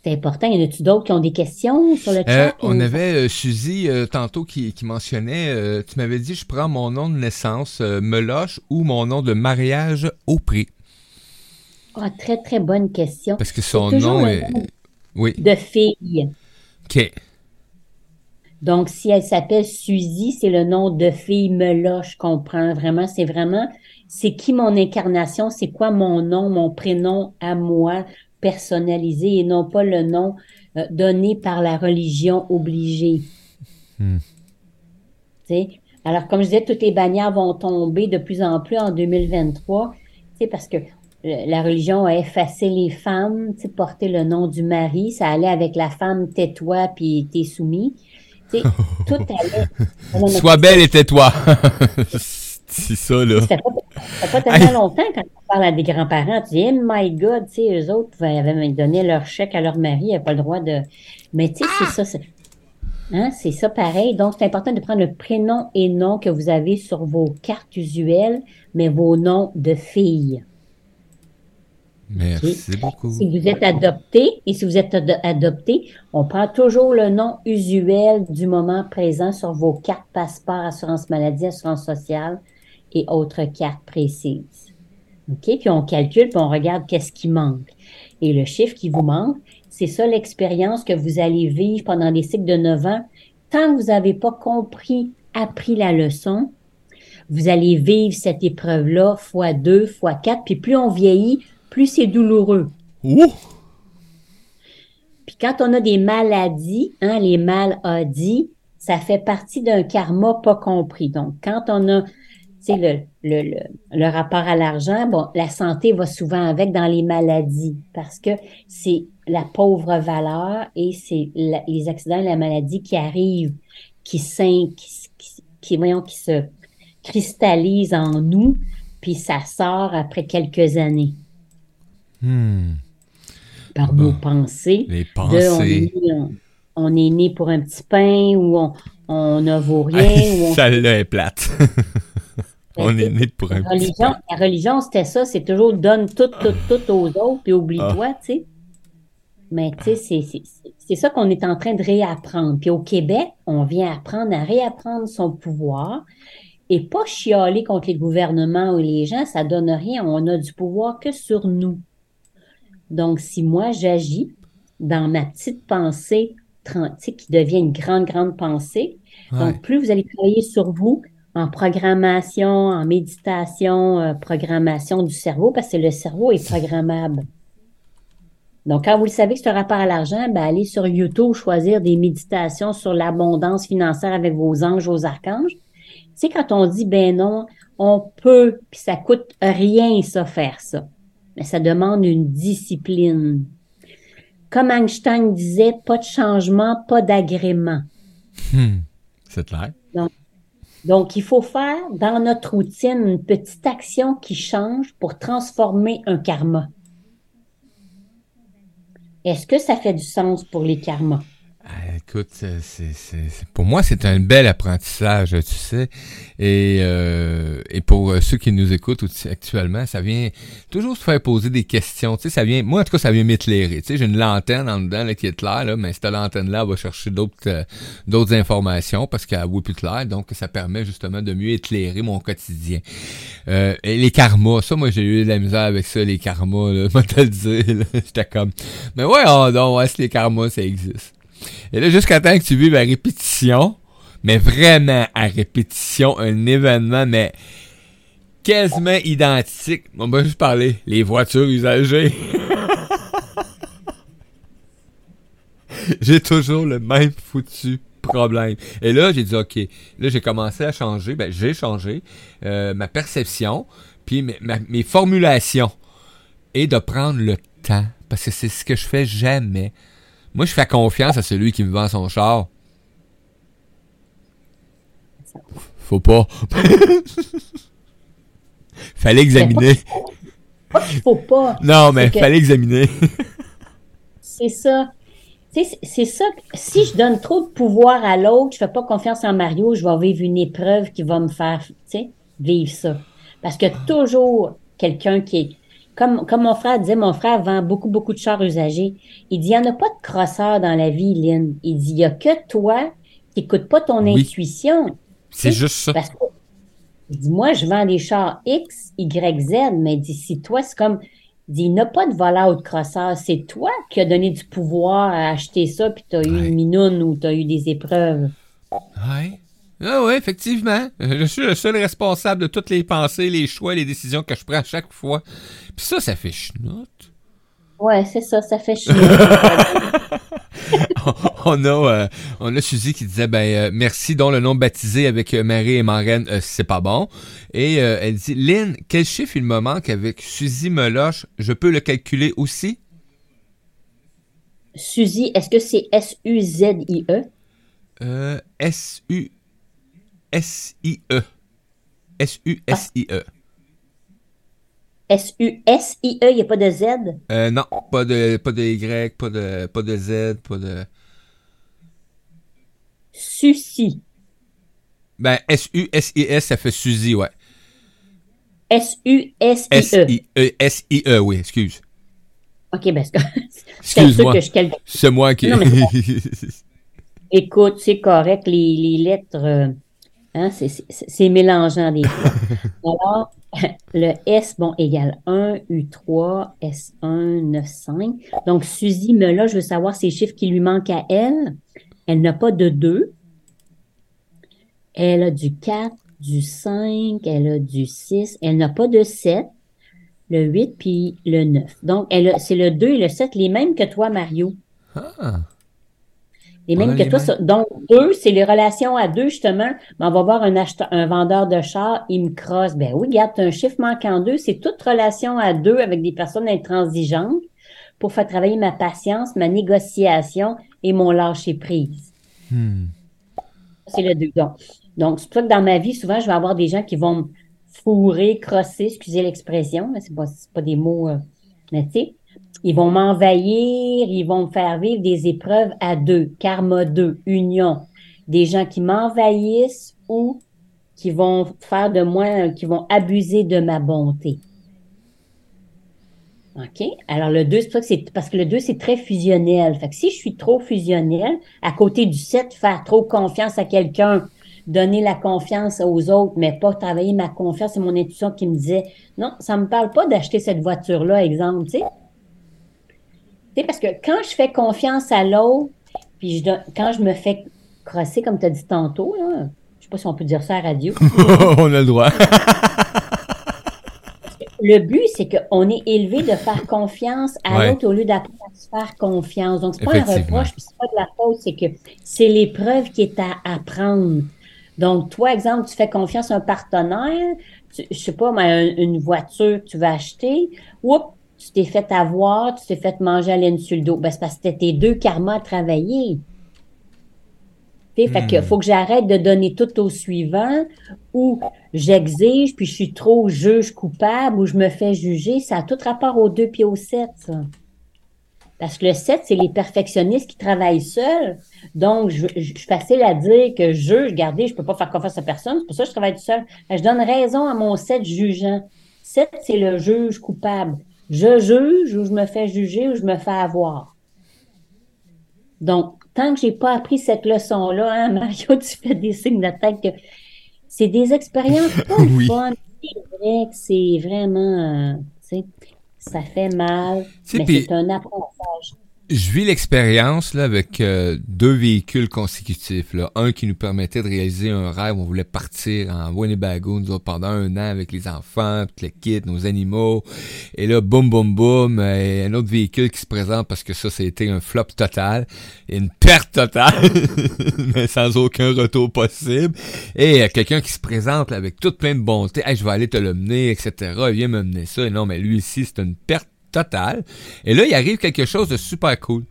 C'est important. Y en a-tu d'autres qui ont des questions sur le Euh, chat? on ou- avait euh, Suzy euh, tantôt qui, qui mentionnait, tu m'avais dit je prends mon nom de naissance, Meloche, ou mon nom de mariage au prix. Ah, très, très bonne question. Parce que son nom est. nom. Oui. De fille. OK. Donc, si elle s'appelle Suzy, c'est le nom de fille Mela, je comprends vraiment. C'est vraiment, c'est qui mon incarnation, c'est quoi mon nom, mon prénom à moi, personnalisé, et non pas le nom euh, donné par la religion obligée. Hmm. Alors, comme je disais, toutes les bannières vont tomber de plus en plus en 2023, tu sais, parce que euh, la religion a effacé les femmes, porter le nom du mari, ça allait avec la femme tais-toi puis t'es soumis. Tout allait. Sois belle et tais-toi. C'est ça, là. Ça fait pas, ça fait pas tellement longtemps quand on parle à des grands-parents, tu dis, my God, tu sais, eux autres pouvaient- avaient même donné leur chèque à leur mari, ils n'avaient pas le droit de. Mais tu sais, c'est ça, c'est. Hein, c'est ça pareil. Donc, c'est important de prendre le prénom et nom que vous avez sur vos cartes usuelles, mais vos noms de filles. Merci beaucoup. Si vous êtes adopté, et si vous êtes ad- adopté, on prend toujours le nom usuel du moment présent sur vos cartes passeport, assurance maladie, assurance sociale et autres cartes précises. OK? Puis on calcule, puis on regarde qu'est-ce qui manque. Et le chiffre qui vous manque, c'est ça l'expérience que vous allez vivre pendant des cycles de 9 ans. Tant que vous n'avez pas compris, appris la leçon, vous allez vivre cette épreuve-là fois 2, fois 4, puis plus on vieillit, plus c'est douloureux. Ouh! Puis quand on a des maladies, hein, les maladies, ça fait partie d'un karma pas compris. Donc, quand on a, le, le, le, le rapport à l'argent, bon, la santé va souvent avec dans les maladies parce que c'est la pauvre valeur et c'est les accidents et la maladie qui arrivent, qui, qui, s- qui, qui, voyons, qui se cristallisent en nous, puis ça sort après quelques années Hmm. par Bon. nos pensées. Les de on est, pensées. né, on, on est né pour un petit pain ou on, on ne vaut rien ou on Celle-là est plate. On est né pour un la religion, la religion, c'était ça, c'est toujours donne tout, tout, tout aux autres, puis oublie-toi, Ah. tu sais. Mais tu sais, c'est- ça qu'on est en train de réapprendre. Puis au Québec, on vient apprendre à réapprendre son pouvoir et pas chialer contre les gouvernements ou les gens, ça donne rien. On a du pouvoir que sur nous. Donc, si moi, j'agis dans ma petite pensée, qui devient une grande, grande pensée, Ouais. donc, plus vous allez travailler sur vous en programmation, en méditation, euh, programmation du cerveau, parce que le cerveau est programmable. Donc, quand vous le savez que c'est un rapport à l'argent, ben, allez sur YouTube choisir des méditations sur l'abondance financière avec vos anges, vos archanges. Tu sais, quand on dit, ben non, on peut, puis ça coûte rien, ça, faire ça. Mais ça demande une discipline. Comme Einstein disait, pas de changement, pas d'agrément. Hmm. C'est clair. Donc, il faut faire dans notre routine une petite action qui change pour transformer un karma. Est-ce que ça fait du sens pour les karmas? Euh, Écoute, c'est, pour moi, c'est un bel apprentissage, tu sais. Et, euh, et pour euh, ceux qui nous écoutent actuellement, ça vient toujours se faire poser des questions. Tu sais, ça vient, moi, en tout cas, ça vient m'éclairer. Tu sais, j'ai une lanterne en dedans là, qui est claire, là, mais cette lanterne-là va chercher d'autres euh, d'autres informations parce qu'elle voit plus clair. Donc, ça permet justement de mieux éclairer mon quotidien. Euh, et les karmas, ça, moi, j'ai eu de la misère avec ça, les karmas, là, moi, te le dire. J'étais comme, mais ouais, oh, ouais, si les karmas, ça existe. Et là, jusqu'à temps que tu vives à répétition, mais vraiment à répétition, un événement, mais quasiment identique. On va juste parler, les voitures usagées. j'ai toujours le même foutu problème. Et là, j'ai dit, OK, là, j'ai commencé à changer, ben, j'ai changé euh, ma perception, puis mes, formulations, et de prendre le temps, parce que c'est ce que je fais jamais. Moi, je fais confiance à celui qui me vend son char. Faut pas. Fallait examiner. Pas qu'il faut pas. Non, mais que- fallait examiner. C'est ça. C'est ça. Si je donne trop de pouvoir à l'autre, je fais pas confiance en Mario, je vais vivre une épreuve qui va me faire, vivre ça. Parce que toujours quelqu'un qui est, comme, comme mon frère disait, mon frère vend beaucoup, beaucoup de chars usagés. Il dit, il n'y en a pas de crosseur dans la vie, Lynn. Il dit, il y a que toi qui n'écoutes pas ton Oui. intuition. C'est juste ça. Parce que, il dit, moi, je vends des chars X, Y, Z, mais il dit, si toi, c'est comme, il dit, il n'y a pas de voleur ou de crosseur, c'est toi qui as donné du pouvoir à acheter ça, puis tu as eu une minoune ou tu as eu des épreuves. Ouais. Ah ouais, effectivement. Je suis le seul responsable de toutes les pensées, les choix, les décisions que je prends à chaque fois. Puis ça, ça fait chenoute. Ouais, c'est ça, ça fait chier. on a euh, on a Suzy qui disait ben euh, merci dont le nom baptisé avec euh, Marie et Marraine euh, c'est pas bon et elle dit Lynn quel chiffre il me manque avec Suzy Meloche? Je peux le calculer aussi? Suzy, est-ce que c'est S-U-Z-I-E? euh, S U S I E? S U S I E S-U-S-I-E, il n'y a pas de Z? Euh, non pas de pas de Y pas de pas de Z pas de Sucy. ben S U S I S ça fait Suzy ouais S S-U-S-I-E. I E S I E oui excuse OK, ben, c'est sûr que je calcule. c'est moi qui Non, mais Écoute, c'est correct, les, les lettres, euh, hein, c'est- mélangeant des fois. Alors, le S, bon, égale 1, U3, S1, 9, 5. Donc, Suzy me là, je veux savoir ces chiffres qui lui manquent à elle. Elle n'a pas de 2. Elle a du 4, du 5, elle a du 6. Elle n'a pas de 7, le 8 puis le 9. Donc, c'est le 2 et le 7, les mêmes que toi, Mario. ah. Mêmes a que toi. mêmes. ça- Donc, deux, c'est les relations à deux, justement. Mais on va voir un acheteur, un vendeur de char, il me crosse. Ben oui, regarde, t'as un chiffre manquant deux. C'est toute relation à deux avec des personnes intransigeantes pour faire travailler ma patience, ma négociation et mon lâcher prise. Hmm. C'est le deux. Donc, donc c'est pour ça que dans ma vie, souvent, je vais avoir des gens qui vont me fourrer, crosser, excusez l'expression, là, c'est pas, c'est pas des mots, euh, mais tu sais, ils vont m'envahir, ils vont me faire vivre des épreuves à deux, karma 2, union. Des gens qui m'envahissent ou qui vont faire de moi, qui vont abuser de ma bonté. OK? Alors, le 2, c'est pour ça que c'est parce que le 2, c'est très fusionnel. Fait que si je suis trop fusionnel, à côté du 7, faire trop confiance à quelqu'un, donner la confiance aux autres, mais pas travailler ma confiance, c'est mon intuition qui me disait non, ça me parle pas d'acheter cette voiture-là, exemple, tu sais. Tu sais, parce que quand je fais confiance à l'autre, puis je donne- quand je me fais crosser, comme tu as dit tantôt, là, je sais pas si on peut dire ça à la radio. on a le droit Le but, c'est qu'on est élevé de faire confiance à Ouais. l'autre au lieu d'apprendre à se faire confiance. Donc, c'est pas un reproche, puis c'est pas de la faute, c'est que c'est l'épreuve qui est à apprendre. Donc, toi, exemple, tu fais confiance à un partenaire, tu- je sais pas, mais un- une voiture que tu vas acheter, oups, tu t'es fait avoir, tu t'es fait manger à laine sur le dos. Ben, c'est parce que c'était tes deux karmas à travailler. Tu sais, Fait que Hmm. faut que j'arrête de donner tout au suivant ou j'exige puis je suis trop juge coupable ou je me fais juger. Ça a tout rapport aux deux puis au sept, ça. Parce que le 7, c'est les perfectionnistes qui travaillent seuls. Donc, je, je, je suis facile à dire que je, regardez, je peux pas faire confiance à personne. C'est pour ça que je travaille tout seul. Je donne raison à mon 7 jugeant. 7, c'est le juge coupable. Je juge ou je me fais juger ou je me fais avoir. Donc, tant que j'ai pas appris cette leçon-là, hein, Mario, tu fais des signes de tête que c'est des expériences pas Oui. fun. C'est vrai que c'est vraiment, euh, tu sais, ça fait mal, mais c'est un apprentissage. Je vis l'expérience là avec euh, deux véhicules consécutifs. Là. Un qui nous permettait de réaliser un rêve. On voulait partir en Winnebago nous autres, pendant un an avec les enfants, tout le kit, nos animaux. Et là, boum, boum, boum, euh, un autre véhicule qui se présente parce que ça, c'était un flop total. Une perte totale, mais sans aucun retour possible. Et euh, quelqu'un qui se présente là, avec toute plein de bonté. Hey, je vais aller te le mener, etc. Viens me mener ça. Et non, mais lui ici, c'est une perte totale. Et là, il arrive quelque chose de super cool.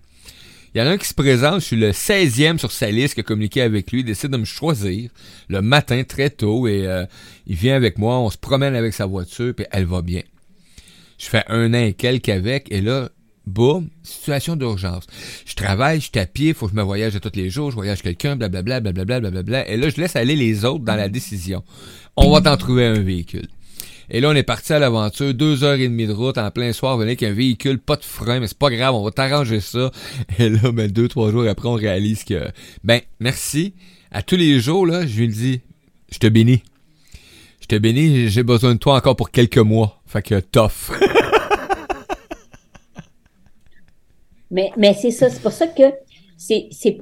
Il y en a un qui se présente, je suis le 16e sur sa liste qui a communiqué avec lui, il décide de me choisir le matin très tôt et euh, il vient avec moi, on se promène avec sa voiture, puis elle va bien. Je fais un an et quelques avec, et là, boum, situation d'urgence. Je travaille, je suis à pied, faut que je me voyage tous les jours, je voyage quelqu'un, blablabla, blablabla, blablabla, et là, je laisse aller les autres dans la décision. On va t'en trouver un véhicule. Et là, on est parti à l'aventure, deux heures et demie de route en plein soir, venez avec un véhicule, pas de frein, mais c'est pas grave, on va t'arranger ça. Et là, ben, deux, trois jours après, on réalise que, ben, merci. À tous les jours, là, je lui dis, je te bénis. Je te bénis, j'ai besoin de toi encore pour quelques mois. Fait que tough. Mais, c'est ça, c'est pour ça que c'est, c'est,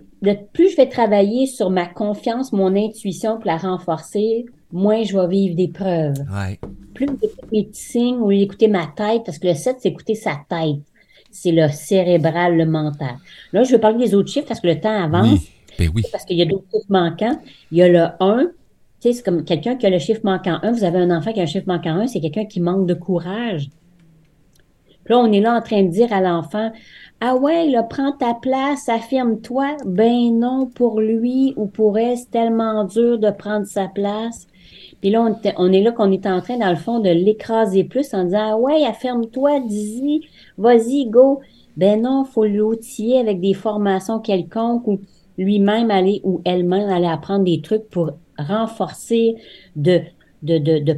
plus je vais travailler sur ma confiance, mon intuition pour la renforcer, moins je vais vivre des preuves. Ouais. Plus mes petits signes ou écouter ma tête, parce que le 7, c'est écouter sa tête. C'est le cérébral, le mental. Là, je vais parler des autres chiffres parce que le temps avance. Oui. Ben oui. parce qu'il y a d'autres chiffres manquants. Il y a le 1. Tu sais, c'est comme quelqu'un qui a le chiffre manquant 1. Vous avez un enfant qui a un chiffre manquant 1, c'est quelqu'un qui manque de courage. Puis là, on est là en train de dire à l'enfant, ah ouais, là, prends ta place, affirme-toi. Ben non, pour lui ou pour elle, c'est tellement dur de prendre sa place. Puis là, on, est là qu'on est en train, dans le fond, de l'écraser plus en disant, ah ouais, affirme-toi, dis-y, vas-y, go. Ben non, faut l'outiller avec des formations quelconques ou lui-même aller ou elle-même aller apprendre des trucs pour renforcer de,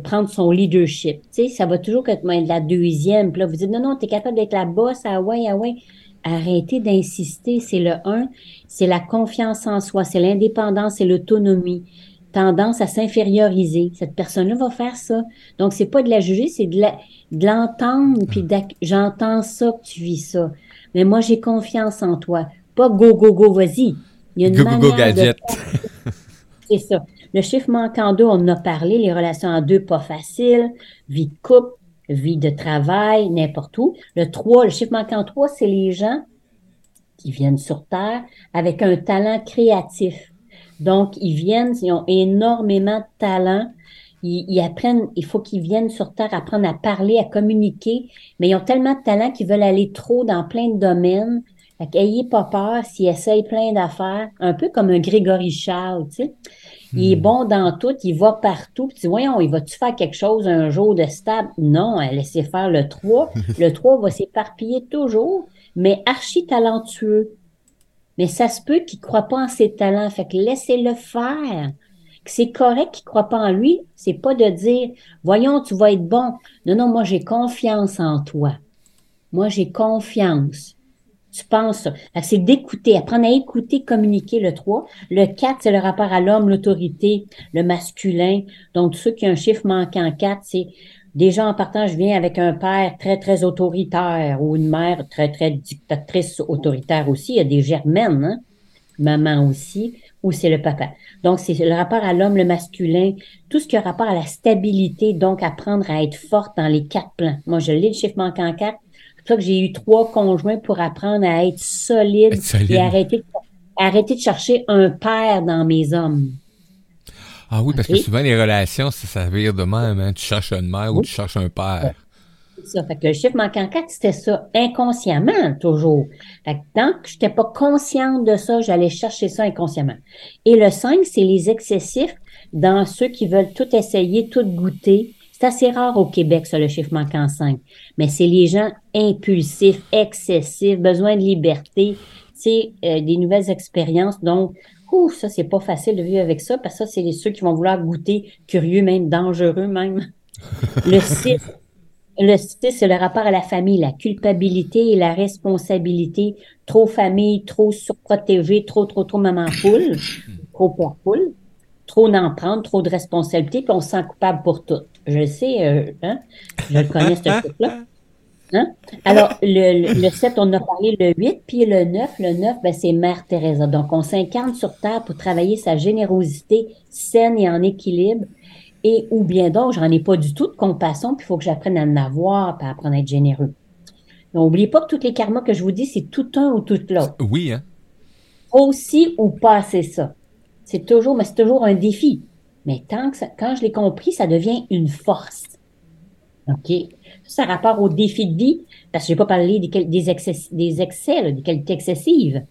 prendre son leadership. Tu sais, ça va toujours être la deuxième. Puis là, vous dites, non, non, t'es capable d'être la boss, ah ouais, ah ouais. Arrêtez d'insister. C'est le un, c'est la confiance en soi, c'est l'indépendance, c'est l'autonomie. Tendance à s'inférioriser. Cette personne-là va faire ça. Donc, c'est pas de la juger, c'est de la- de l'entendre, puis d'ac- j'entends ça que tu vis ça. Mais moi, j'ai confiance en toi. Pas go, go, go, vas-y. Il y a une Go, go, go, manière de gadget. c'est ça. Le chiffre manquant deux, on en a parlé, les relations en deux, pas faciles, vie de couple, vie de travail, n'importe où. Le 3, le chiffre manquant 3, c'est les gens qui viennent sur Terre avec un talent créatif. Donc, ils viennent, ils ont énormément de talent. Ils, ils apprennent, il faut qu'ils viennent sur Terre apprendre à parler, à communiquer, mais ils ont tellement de talent qu'ils veulent aller trop dans plein de domaines. Fait qu'ayez pas peur s'ils essayent plein d'affaires, un peu comme un Grégory Charles, tu sais. Il est bon dans tout, il va partout. Puis tu dis, voyons, il va-tu faire quelque chose un jour de stable? Non, elle laissez faire le 3. Le 3 va s'éparpiller toujours, mais archi talentueux. Mais ça se peut qu'il ne croit pas en ses talents. Fait que laissez-le faire. C'est correct qu'il ne croit pas en lui. C'est pas de dire, voyons, tu vas être bon. Non, non, moi, j'ai confiance en toi. Moi, j'ai confiance. Tu penses ça. C'est d'écouter, apprendre à écouter, communiquer le 3. Le 4, c'est le rapport à l'homme, l'autorité, le masculin. Donc, ceux qui ont un chiffre manquant 4, c'est déjà en partant, je viens avec un père très, très autoritaire ou une mère très, très dictatrice autoritaire aussi. Il y a des germaines, hein? Maman aussi, ou c'est le papa. Donc, c'est le rapport à l'homme, le masculin, tout ce qui a rapport à la stabilité, donc apprendre à être forte dans les quatre plans. Moi, je lis le chiffre manquant 4. C'est pour ça que j'ai eu trois conjoints pour apprendre à être solide, Être solide. et arrêter, arrêter de chercher un père dans mes hommes. Ah oui, parce que souvent les relations, ça, ça vire de même. Hein? Tu cherches une mère ou tu cherches un père. C'est ça. Fait que le chiffre manquant 4, c'était ça, inconsciemment, toujours. Fait que tant que j'étais pas consciente de ça, j'allais chercher ça inconsciemment. Et le 5, c'est les excessifs dans ceux qui veulent tout essayer, tout goûter. C'est assez rare au Québec, ça, le chiffre manquant 5. Mais c'est les gens impulsifs, excessifs, besoin de liberté, c'est euh, des nouvelles expériences. Donc, ouf, ça, c'est pas facile de vivre avec ça, parce que ça, c'est ceux qui vont vouloir goûter, curieux même, dangereux même. Le 6, le 6, c'est le rapport à la famille, la culpabilité et la responsabilité. Trop famille, trop surprotégé, trop, trop, trop maman poule, trop père poule, trop d'en prendre, trop de responsabilité, puis on se sent coupable pour tout. Je le sais, euh, hein? je le connais, ce truc-là. Hein? Alors, le, le, le 7, on a parlé le 8, puis le 9, le 9, ben, c'est Mère Teresa. Donc, on s'incarne sur Terre pour travailler sa générosité saine et en équilibre. Et ou bien donc, j'en ai pas du tout de compassion, puis il faut que j'apprenne à en avoir, puis à apprendre à être généreux. N'oubliez pas que tous les karmas que je vous dis, c'est tout un ou tout l'autre. Oui, hein? Aussi ou pas, c'est ça. C'est toujours, mais c'est toujours un défi. Mais tant que ça, quand je l'ai compris, ça devient une force. OK? Ça, rapport au défi de vie, parce que j'ai pas parlé des, excès, des excès, des qualités excessives.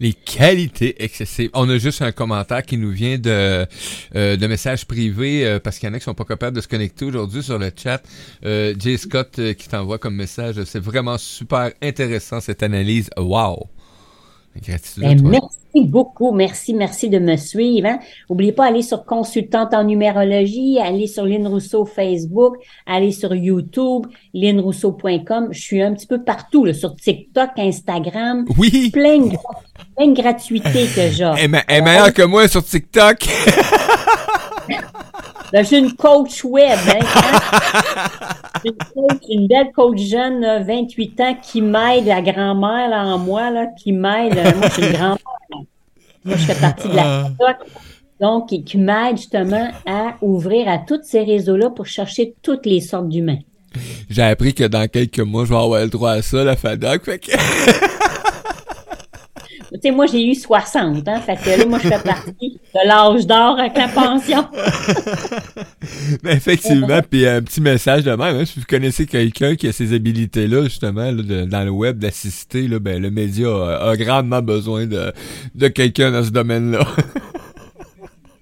Les qualités excessives. On a juste un commentaire qui nous vient de, euh, de messages privés euh, parce qu'il y en a qui sont pas capables de se connecter aujourd'hui sur le chat. Euh, Jay Scott qui t'envoie comme message. C'est vraiment super intéressant cette analyse. Wow! Gratitude Ben, merci beaucoup. Merci, merci de me suivre. Hein. N'oubliez pas aller sur consultante en numérologie, aller sur Lynn Rousseau Facebook, aller sur YouTube, lynnrousseau.com. Je suis un petit peu partout, là, sur TikTok, Instagram. Oui! Plein de, plein de gratuités que j'ai. Elle est meilleure que moi sur TikTok. J'ai une coach web, hein, hein? J'ai une, coach- une belle coach jeune, là, 28 ans, qui m'aide, la grand-mère là, en moi, là, qui m'aide. Euh, Moi, je suis une grand-mère. Moi, je fais partie de la TikTok. Donc, qui, qui m'aide justement à ouvrir à tous ces réseaux-là pour chercher toutes les sortes d'humains. J'ai appris que dans quelques mois, je vais avoir le droit à ça, la FADOC. Fait que... Tu sais, moi, j'ai eu 60, hein, fait que là, moi, je fais partie de l'âge d'or avec la pension. Mais effectivement, puis un petit message de même, hein, si vous connaissez quelqu'un qui a ces habilités-là, justement, là, de- dans le web, d'assister, là, ben, le média a, a grandement besoin de, de quelqu'un dans ce domaine-là.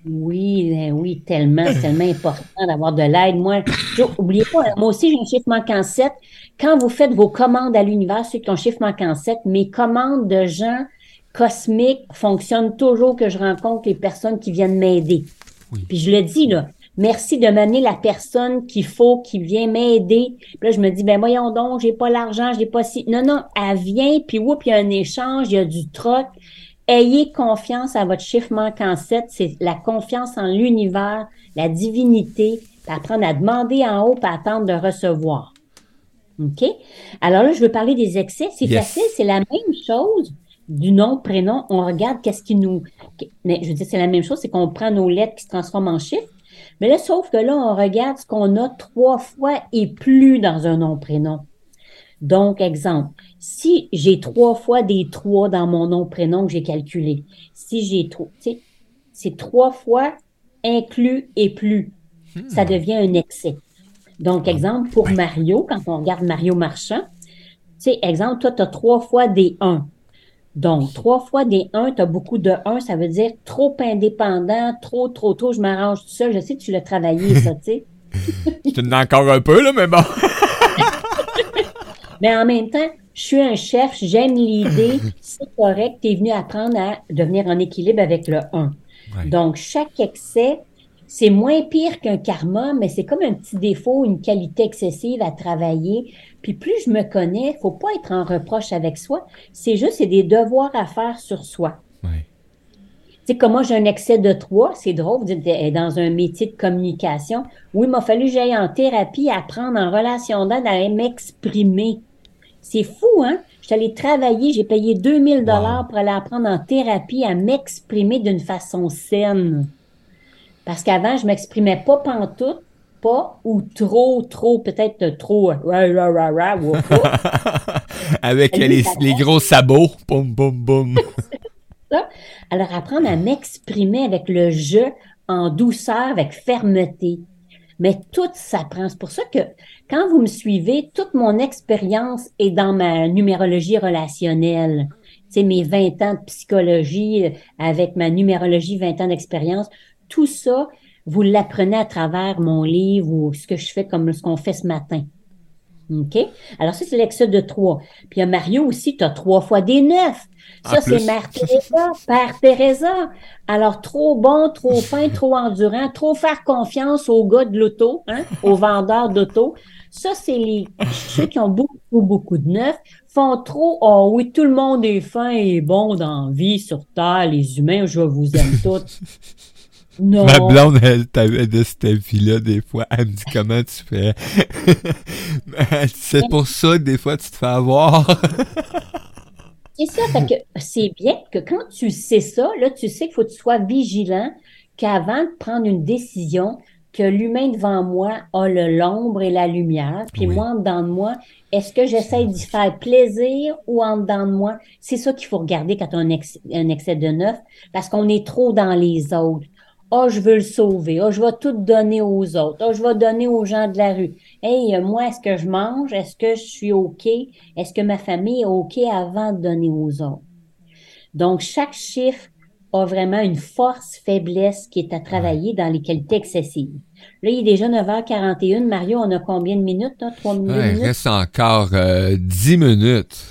Oui, ben oui, tellement, c'est tellement important d'avoir de l'aide. Moi, je- oubliez pas, hein, moi aussi, j'ai un chiffre manquant 7. Quand vous faites vos commandes à l'univers, ceux qui ont un chiffre manquant 7, mes commandes de gens cosmiques fonctionnent toujours que je rencontre les personnes qui viennent m'aider. Oui. Puis je le dis, là, merci de m'amener la personne qu'il faut, qui vient m'aider. Puis là, je me dis, ben voyons donc, j'ai pas l'argent, j'ai pas si... Non, non, elle vient, puis oups, il y a un échange, il y a du troc. Ayez confiance à votre chiffre manquant 7, c'est la confiance en l'univers, la divinité, puis apprendre à demander en haut, puis attendre de recevoir. OK? Alors là, je veux parler des excès. C'est Yes. facile, c'est la même chose du nom, prénom. On regarde qu'est-ce qui nous... Mais je veux dire, c'est la même chose, c'est qu'on prend nos lettres qui se transforment en chiffres. Mais là, sauf que là, on regarde ce qu'on a trois fois et plus dans un nom, prénom. Donc, exemple, si j'ai trois fois des trois dans mon nom, prénom que j'ai calculé, si j'ai sais, c'est trois fois inclus et plus. Ça devient un excès. Donc, exemple, pour Mario, quand on regarde Mario Marchand, tu sais, exemple, toi, tu as trois fois des 1. Donc, trois fois des 1, tu as beaucoup de 1, ça veut dire trop indépendant, trop, trop, trop, je m'arrange tout seul. Je sais que tu l'as travaillé, ça, tu sais. Je te donne encore un peu, là, mais bon. Mais en même temps, je suis un chef, j'aime l'idée, c'est correct, tu es venu apprendre à devenir en équilibre avec le 1. Ouais. Donc, chaque excès, c'est moins pire qu'un karma, mais c'est comme un petit défaut, une qualité excessive à travailler. Puis plus je me connais, faut pas être en reproche avec soi. C'est juste, c'est des devoirs à faire sur soi. Ouais. Tu sais, comme moi, j'ai un excès de 3, c'est drôle, vous dites, eh, dans un métier de communication. Oui, il m'a fallu que j'aille en thérapie, apprendre en relation d'aide à m'exprimer. C'est fou, hein? Je suis allée travailler, j'ai payé 2000 dollars Wow. pour aller apprendre en thérapie à m'exprimer d'une façon saine. Parce qu'avant, je m'exprimais pas pantoute, pas ou trop, trop, peut-être trop, euh, ou. Avec les, gros sabots. Boum, boum, boum. Alors, apprendre à m'exprimer avec le je en douceur, avec fermeté. Mais tout s'apprend. C'est pour ça que quand vous me suivez, toute mon expérience est dans ma numérologie relationnelle. C'est mes 20 ans de psychologie euh, avec ma numérologie, 20 ans d'expérience. Tout ça vous l'apprenez à travers mon livre ou ce que je fais comme ce qu'on fait ce matin. OK? Alors, ça, c'est l'excès de 3. Puis, il y a Mario aussi, tu as trois fois des neuf. Ça, En c'est. Mère Teresa, Père Teresa. Alors, trop bon, trop fin, trop endurant, trop faire confiance aux gars de l'auto, hein, aux vendeurs d'auto. Ça, c'est les, ceux qui ont beaucoup, beaucoup de neuf, font trop, oh oui, tout le monde est fin et bon dans la vie, sur Terre, les humains, je vous aime tous. Non. Ma blonde, elle t'avait de cette vie-là, des fois. Elle me dit comment tu fais? C'est pour ça que des fois tu te fais avoir. C'est ça, fait que c'est bien que quand tu sais ça, là, tu sais qu'il faut que tu sois vigilant qu'avant de prendre une décision, que l'humain devant moi a l'ombre et la lumière, puis Oui. moi, en dedans de moi, est-ce que j'essaie d'y faire plaisir ou en dedans de moi? C'est ça qu'il faut regarder quand on a un excès de neuf, parce qu'on est trop dans les autres. Oh, je veux le sauver. Oh, je vais tout donner aux autres. Oh, je vais donner aux gens de la rue. Hey, euh, moi, est-ce que je mange? Est-ce que je suis OK? Est-ce que ma famille est OK avant de donner aux autres? Donc, chaque chiffre a vraiment une force, faiblesse qui est à travailler dans les qualités excessives. Là, il est déjà 9h41. Mario, on a combien de minutes? Là? 3 minutes? Ouais, il reste encore euh, 10 minutes.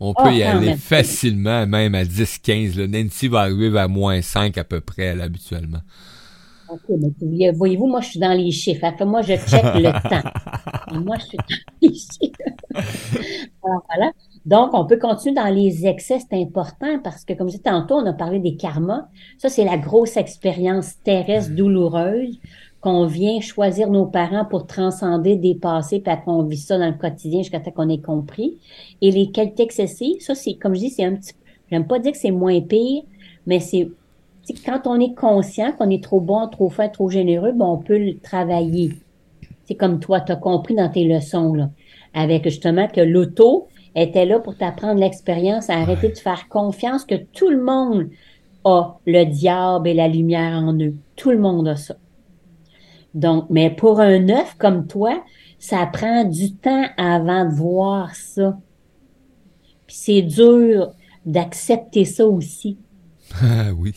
On peut Ah, y quand aller facilement, même à 10-15. là. Nancy va arriver vers moins 5 à peu près, là, habituellement. OK, mais voyez-vous, moi, je suis dans les chiffres. Que moi, je check le temps. Et moi, je suis dans les chiffres. Alors, voilà. Donc, on peut continuer dans les excès, c'est important parce que, comme je disais tantôt, on a parlé des karmas. Ça, c'est la grosse expérience terrestre douloureuse qu'on vient choisir nos parents pour transcender, dépasser, puis qu'on vit ça dans le quotidien jusqu'à temps qu'on ait compris. Et les qualités excessives, ça, c'est, comme je dis, c'est un petit j'aime pas dire que c'est moins pire, mais c'est quand on est conscient qu'on est trop bon, trop fin, trop généreux, ben on peut le travailler. C'est comme toi, tu as compris dans tes leçons, là, avec justement que l'auto était là pour t'apprendre l'expérience, à arrêter de faire confiance que tout le monde a le diable et la lumière en eux. Tout le monde a ça. Donc, mais pour un œuf comme toi, ça prend du temps avant de voir ça. Puis c'est dur d'accepter ça aussi. Ah oui.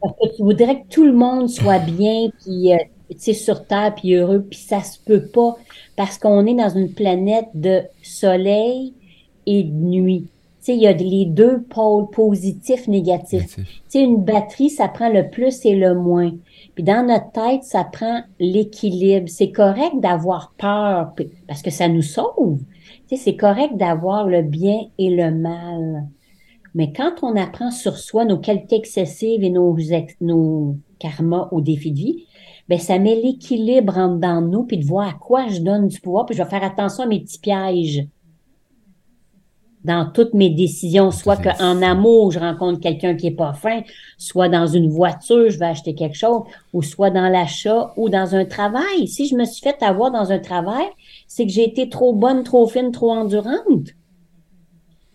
Parce que tu voudrais que tout le monde soit bien, puis euh, tu sais, sur Terre, puis heureux, puis ça se peut pas, parce qu'on est dans une planète de soleil et de nuit. Tu sais, il y a les deux pôles positifs, négatifs. Tu sais, une batterie, ça prend le plus et le moins. Puis dans notre tête, ça prend l'équilibre. C'est correct d'avoir peur, parce que ça nous sauve. Tu sais, c'est correct d'avoir le bien et le mal. Mais quand on apprend sur soi nos qualités excessives et nos, nos karmas au défi de vie, ben ça met l'équilibre en dedans de nous, puis de voir à quoi je donne du pouvoir, puis je vais faire attention à mes petits pièges dans toutes mes décisions, soit qu'en amour, je rencontre quelqu'un qui est pas fin, soit dans une voiture, je vais acheter quelque chose, ou soit dans l'achat ou dans un travail. Si je me suis fait avoir dans un travail, c'est que j'ai été trop bonne, trop fine, trop endurante.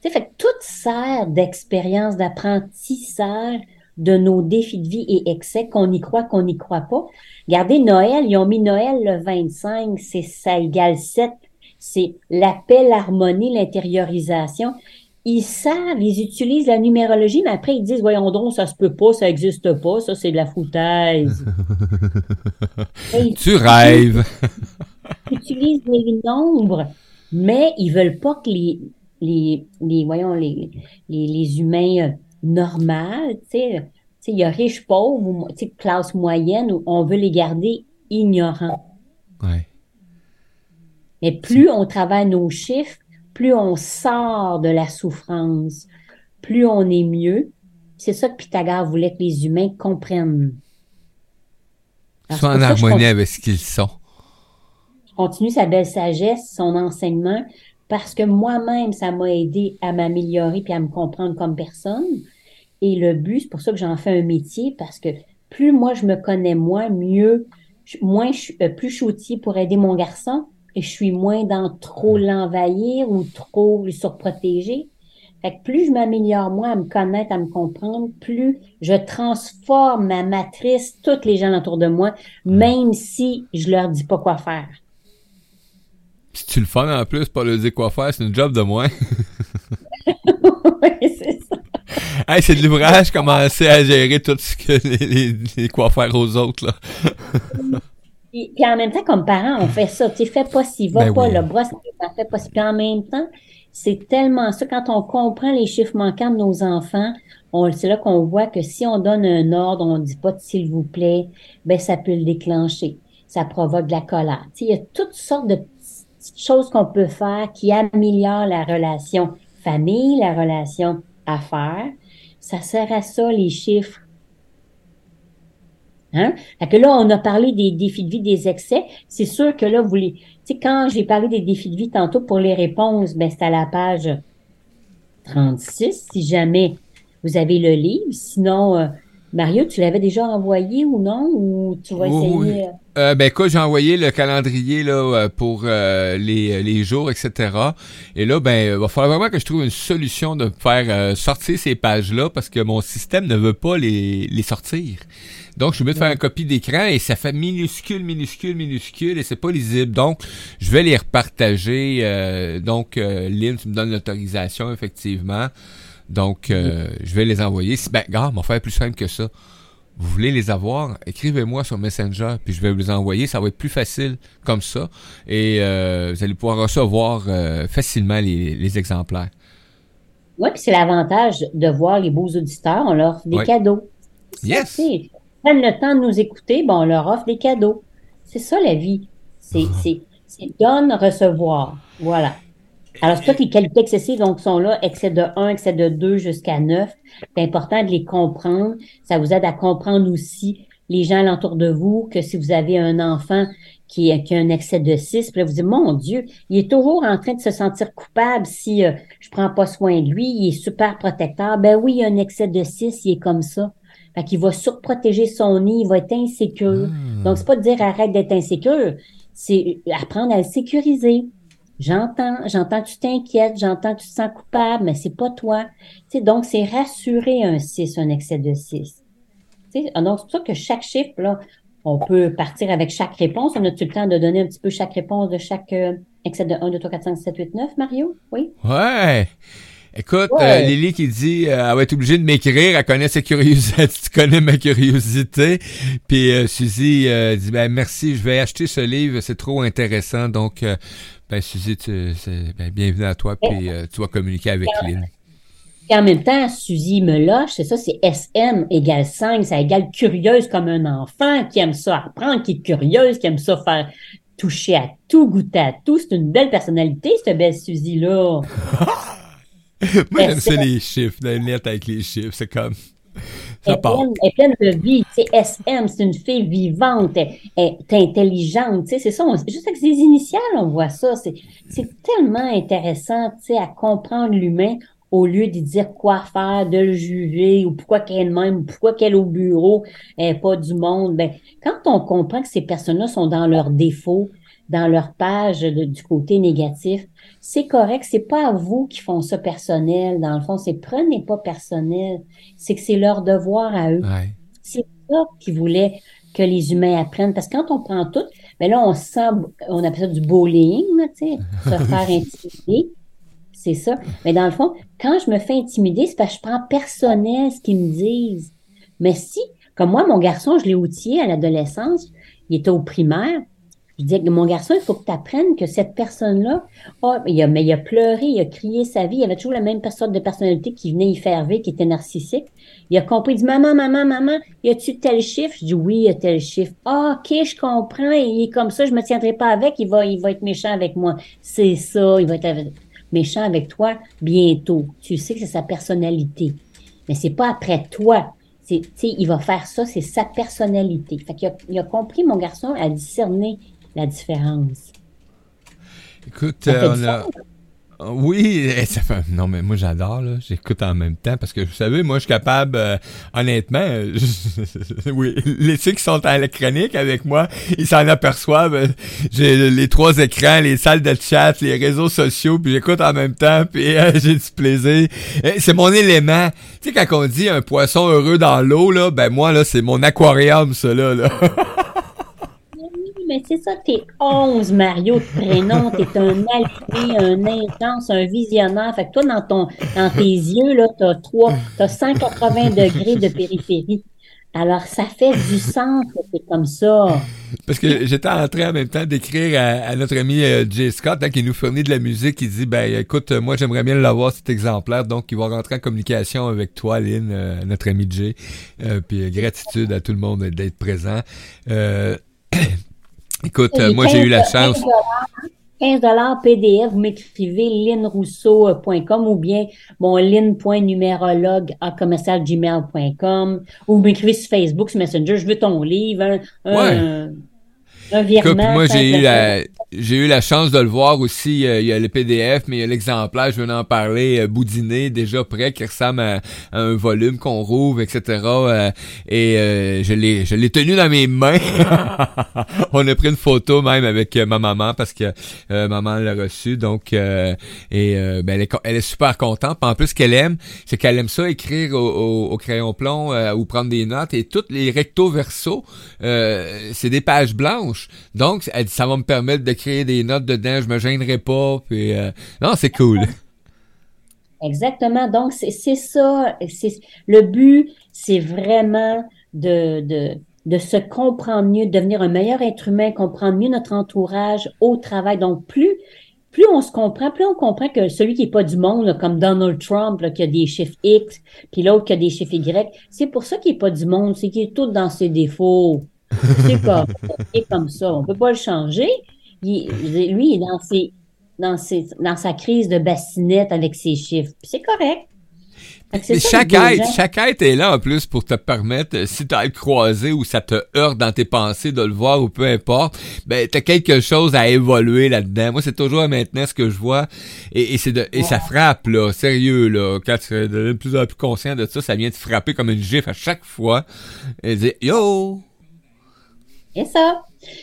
Tu fait que tout sert d'expérience, d'apprentissage de nos défis de vie et excès, qu'on y croit, qu'on n'y croit pas. Regardez Noël, ils ont mis Noël le 25, c'est ça égale 7. C'est la paix, l'harmonie, l'intériorisation. Ils savent, ils utilisent la numérologie, mais après ils disent, voyons donc, ça se peut pas, ça existe pas, ça c'est de la foutaise. Ils Tu rêves. utilisent les nombres, mais ils veulent pas que les, les, les voyons, les, les, les humains euh, normaux, tu sais, il y a riches, pauvres, ou, classe moyenne, on veut les garder ignorants. Ouais. Mais plus on travaille nos chiffres, plus on sort de la souffrance, plus on est mieux. C'est ça que Pythagore voulait que les humains comprennent. Alors, c'est en harmonie avec ce qu'ils sont. continue sa belle sagesse, son enseignement, parce que moi-même, ça m'a aidé à m'améliorer puis à me comprendre comme personne. Et le but, c'est pour ça que j'en fais un métier, parce que plus moi je me connais moi, mieux, moins euh, plus je suis outillée pour aider mon garçon, et je suis moins dans trop l'envahir ou trop le surprotéger. Fait que plus je m'améliore moi à me connaître, à me comprendre, plus je transforme ma matrice, toutes les gens autour de moi, même si je leur dis pas quoi faire. Si tu le fun en plus, pas le dire quoi faire, c'est une job de moins. Oui, c'est ça. Hey, c'est de l'ouvrage, commencer à gérer tout ce que les, les, les quoi faire aux autres, là. Puis, puis en même temps, comme parents, on fait ça. Tu sais, fais pas ci, va Ben pas oui. le bras, ça fait pas ci. Puis en même temps, c'est tellement ça. Quand on comprend les chiffres manquants de nos enfants, on, c'est là qu'on voit que si on donne un ordre, on dit pas s'il vous plaît, ben ça peut le déclencher. Ça provoque de la colère. Tu sais, il y a toutes sortes de petites choses qu'on peut faire qui améliorent la relation famille, la relation affaires. Ça sert à ça, les chiffres. Hein? Fait que là, on a parlé des défis de vie, des excès. C'est sûr que là, vous les, tu sais, quand j'ai parlé des défis de vie tantôt pour les réponses, ben, c'est à la page 36, si jamais vous avez le livre. Sinon, euh, Mario, tu l'avais déjà envoyé ou non? Ou tu vas essayer? oui. euh, Euh, ben écoute, j'ai envoyé le calendrier là euh, pour euh, les, les jours, etc. Et là, ben, il va falloir vraiment que je trouve une solution de faire euh, sortir ces pages-là parce que mon système ne veut pas les, les sortir. Donc, je suis obligé de faire une copie d'écran et ça fait minuscule, minuscule, minuscule et c'est pas lisible. Donc, je vais les repartager. euh, donc, euh, Lynn, tu me donnes l'autorisation, effectivement. Donc, euh, je vais les envoyer. Si- Ben, gars, on va faire plus simple que ça. Vous voulez les avoir, écrivez-moi sur Messenger, puis je vais vous les envoyer. Ça va être plus facile comme ça. Et euh, vous allez pouvoir recevoir euh, facilement les, les exemplaires. Oui, puis c'est l'avantage de voir les beaux auditeurs, on leur offre des cadeaux. Ça, Yes. sais, Ils prennent le temps de nous écouter, ben on leur offre des cadeaux. C'est ça la vie. C'est Ah. c'est c'est donne, recevoir. Voilà. Alors, c'est toi les qualités excessives, donc, sont là, excès de 1, excès de 2 jusqu'à 9. C'est important de les comprendre. Ça vous aide à comprendre aussi les gens alentour de vous, que si vous avez un enfant qui, qui a un excès de 6, puis là, vous dites, mon Dieu, il est toujours en train de se sentir coupable si euh, je prends pas soin de lui, il est super protecteur. Ben oui, il a un excès de 6, il est comme ça. Fait qu'il va surprotéger son nid, il va être insécure. Hmm. Donc, c'est pas de dire arrête d'être insécure, c'est apprendre à le sécuriser. J'entends, j'entends que tu t'inquiètes, j'entends que tu te sens coupable, mais c'est pas toi. Tu sais, donc, c'est rassurer un 6, un excès de 6. Tu sais, donc, c'est pour ça que chaque chiffre, là, on peut partir avec chaque réponse. On a-tu le temps de donner un petit peu chaque réponse de chaque euh, excès de 1, 2, 3, 4, 5, 6, 7, 8, 9, Mario? Oui? Ouais. Écoute, Ouais. euh, Lily qui dit euh, elle va être obligée de m'écrire, elle connaît sa curiosité, tu connais ma curiosité. Puis euh, Suzy euh, dit ben merci, je vais acheter ce livre, c'est trop intéressant. Donc euh, ben Suzy, tu, ben, bienvenue à toi, puis euh, tu vas communiquer avec Lynn. Et en même temps, Suzy me lâche, c'est ça, c'est SM égale 5, ça égale curieuse comme un enfant qui aime ça apprendre, qui est curieuse, qui aime ça faire toucher à tout, goûter à tout. C'est une belle personnalité, cette belle Suzy-là. Moi j'aime ça les chiffres, les lettres avec les chiffres, c'est comme Elle est, pleine, elle est pleine de vie. Sais, SM, c'est une fille vivante, elle, elle est intelligente. C'est ça, on- juste avec ses initiales, on voit ça. C'est, c'est tellement intéressant, à comprendre l'humain au lieu de dire quoi faire, de le juger, ou pourquoi qu'elle est même, ou pourquoi qu'elle est au bureau, elle n'est pas du monde. Ben, quand on comprend que ces personnes-là sont dans leurs défauts, dans leur page de- du côté négatif, c'est correct. C'est pas à vous qui font ça personnel. Dans le fond, c'est prenez pas personnel. C'est que c'est leur devoir à eux. Ouais. C'est ça qu'ils voulaient que les humains apprennent. Parce que quand on prend tout, mais là, on se sent, on appelle ça du bullying, là, tu sais, se faire intimider. C'est ça. Mais dans le fond, quand je me fais intimider, c'est parce que je prends personnel ce qu'ils me disent. Mais si, comme moi, mon garçon, je l'ai outillé à l'adolescence, il était au primaire. Je disais que mon garçon, il faut que tu apprennes que cette personne-là, oh, il a, mais il a pleuré, il a crié sa vie, il avait toujours la même sorte de personnalité qui venait y faire vivre, qui était narcissique. Il a compris, il dit, maman, maman, maman, y a-tu tel chiffre? Je dis, oui, y a tel chiffre. Ah, ok, je comprends, il est comme ça, je me tiendrai pas avec, il va, il va être méchant avec moi. C'est ça, il va être méchant avec toi bientôt. Tu sais que c'est sa personnalité. Mais c'est pas après toi. Il va faire ça, c'est sa personnalité. Fait qu'il a, il a compris, mon garçon, à discerner la différence. Écoute, Ça fait euh, du on a. Oui, eh, ça fait... non mais moi j'adore là, j'écoute en même temps parce que vous savez, moi je suis capable, euh, honnêtement, euh, je- oui, les ceux qui sont à la chronique avec moi, ils s'en aperçoivent. euh, J'ai les trois écrans, les salles de chat, les réseaux sociaux, puis j'écoute en même temps, puis euh, j'ai du plaisir. Eh, C'est mon élément. Tu sais quand on dit un poisson heureux dans l'eau là, ben moi là c'est mon aquarium là. là. mais c'est ça, t'es 11, Mario, de prénom, t'es un allumé, un intense, un visionnaire. Fait que toi, dans, ton, dans tes yeux, là, t'as trois, t'as 180 degrés de périphérie. Alors, ça fait du sens que c'est comme ça. Parce que j'étais en train en même temps d'écrire à, notre ami euh, Jay Scott, hein, qui nous fournit de la musique, qui dit, ben écoute, euh, moi j'aimerais bien l'avoir cet exemplaire, donc il va rentrer en communication avec toi, Lynn, euh, notre ami Jay. Puis gratitude à tout le monde d'être présent. Écoute, euh, moi j'ai eu la 15 chance. 15 PDF, vous m'écrivez linrousseau.com ou bien mon lin.numérologue à commercialgmail.com ou vous m'écrivez sur Facebook, sur Messenger, je veux ton livre, un moi, j'ai eu, la, j'ai eu la chance de le voir aussi. euh, il y a le PDF, mais il y a l'exemplaire, je viens d'en parler, euh, boudiné, déjà prêt, qui ressemble à, à un volume qu'on rouvre, etc. euh, et euh, je l'ai je l'ai tenu dans mes mains. On a pris une photo même avec ma maman parce que euh, maman l'a reçu. Donc, euh, et euh, ben, elle, est, elle est super contente. Puis en plus, ce qu'elle aime, c'est qu'elle aime ça écrire au, au- au crayon plomb euh, ou prendre des notes. Et toutes les recto verso, euh, c'est des pages blanches. Donc, ça va me permettre de créer des notes dedans. Je me gênerai pas. Euh, non, c'est cool. Exactement. Donc, c'est ça. Le but, c'est vraiment de, se comprendre mieux, de devenir un meilleur être humain, comprendre mieux notre entourage au travail. Donc, plus, on se comprend, plus on comprend que celui qui est pas du monde, comme Donald Trump, qui a des chiffres X, puis l'autre qui a des chiffres Y, c'est pour ça qu'il est pas du monde, c'est qu'il est tout dans ses défauts. C'est comme, comme ça. On peut pas le changer. Il- lui, il est dans ses, dans ses, dans sa crise de bassinette avec ses chiffres. C'est correct. Mais chaque aide, chaque aide est là en plus pour te permettre, euh, si t'as à le croiser ou ça te heurte dans tes pensées de le voir ou peu importe, ben t'as quelque chose à évoluer là-dedans. Moi, c'est toujours maintenant ce que je vois et, et c'est de, et ça frappe là, sérieux là. Quand tu es de plus en plus conscient de ça, ça vient te frapper comme une gifle à chaque fois et dire yo. C'est ça.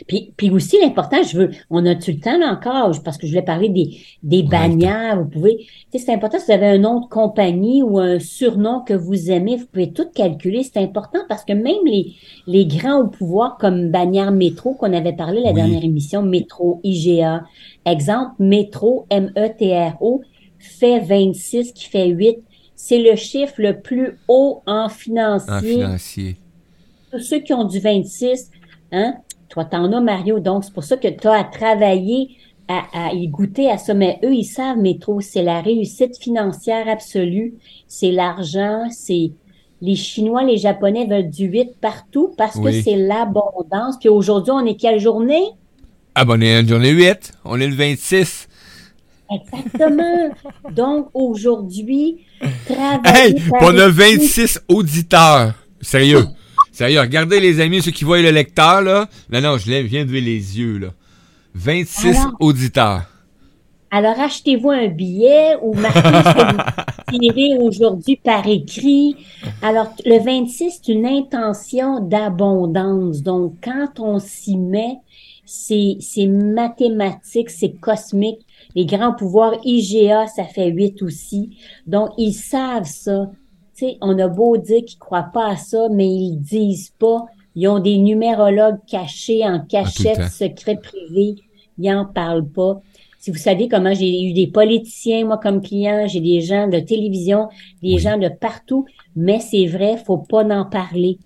Puis, puis aussi, l'important, je veux, on a-tu le temps là encore, parce que je voulais parler des, des bannières, vous pouvez, c'est important, si vous avez un nom de compagnie ou un surnom que vous aimez, vous pouvez tout calculer, c'est important parce que même les, les grands au pouvoir comme bannière métro qu'on avait parlé la Oui. dernière émission, métro, IGA, exemple, métro, M-E-T-R-O, fait 26 qui fait 8, c'est le chiffre le plus haut en financier En financier. tous ceux qui ont du 26, hein, toi, t'en as, Mario, donc c'est pour ça que tu as à travailler, à, à y goûter à ça. Mais eux, ils savent, métro, c'est la réussite financière absolue, c'est l'argent, c'est les Chinois, les Japonais veulent du 8 partout parce que c'est l'abondance. Puis aujourd'hui, on est quelle journée? Ah ben on est une journée 8, on est le 26. Exactement. donc aujourd'hui, travailler. Hey, on a équipe. 26 auditeurs. Sérieux. Sérieux, regardez les amis, ceux qui voient le lecteur, là. Non, non, je viens de lever les yeux, là. 26 Alors- auditeurs. Alors, achetez-vous un billet ou marquez ce que vous aujourd'hui par écrit. Alors, le 26, c'est une intention d'abondance. Donc, quand on s'y met, c'est, c'est mathématique, c'est cosmique. Les grands pouvoirs IGA, ça fait 8 aussi. Donc, ils savent ça. Sais, on a beau dire qu'ils croient pas à ça, mais ils disent pas. Ils ont des numérologues cachés en cachette, secret privé. Ils en parlent pas. Si vous savez comment j'ai eu des politiciens, moi, comme clients, j'ai des gens de télévision, des Oui. gens de partout, mais c'est vrai, faut pas en parler.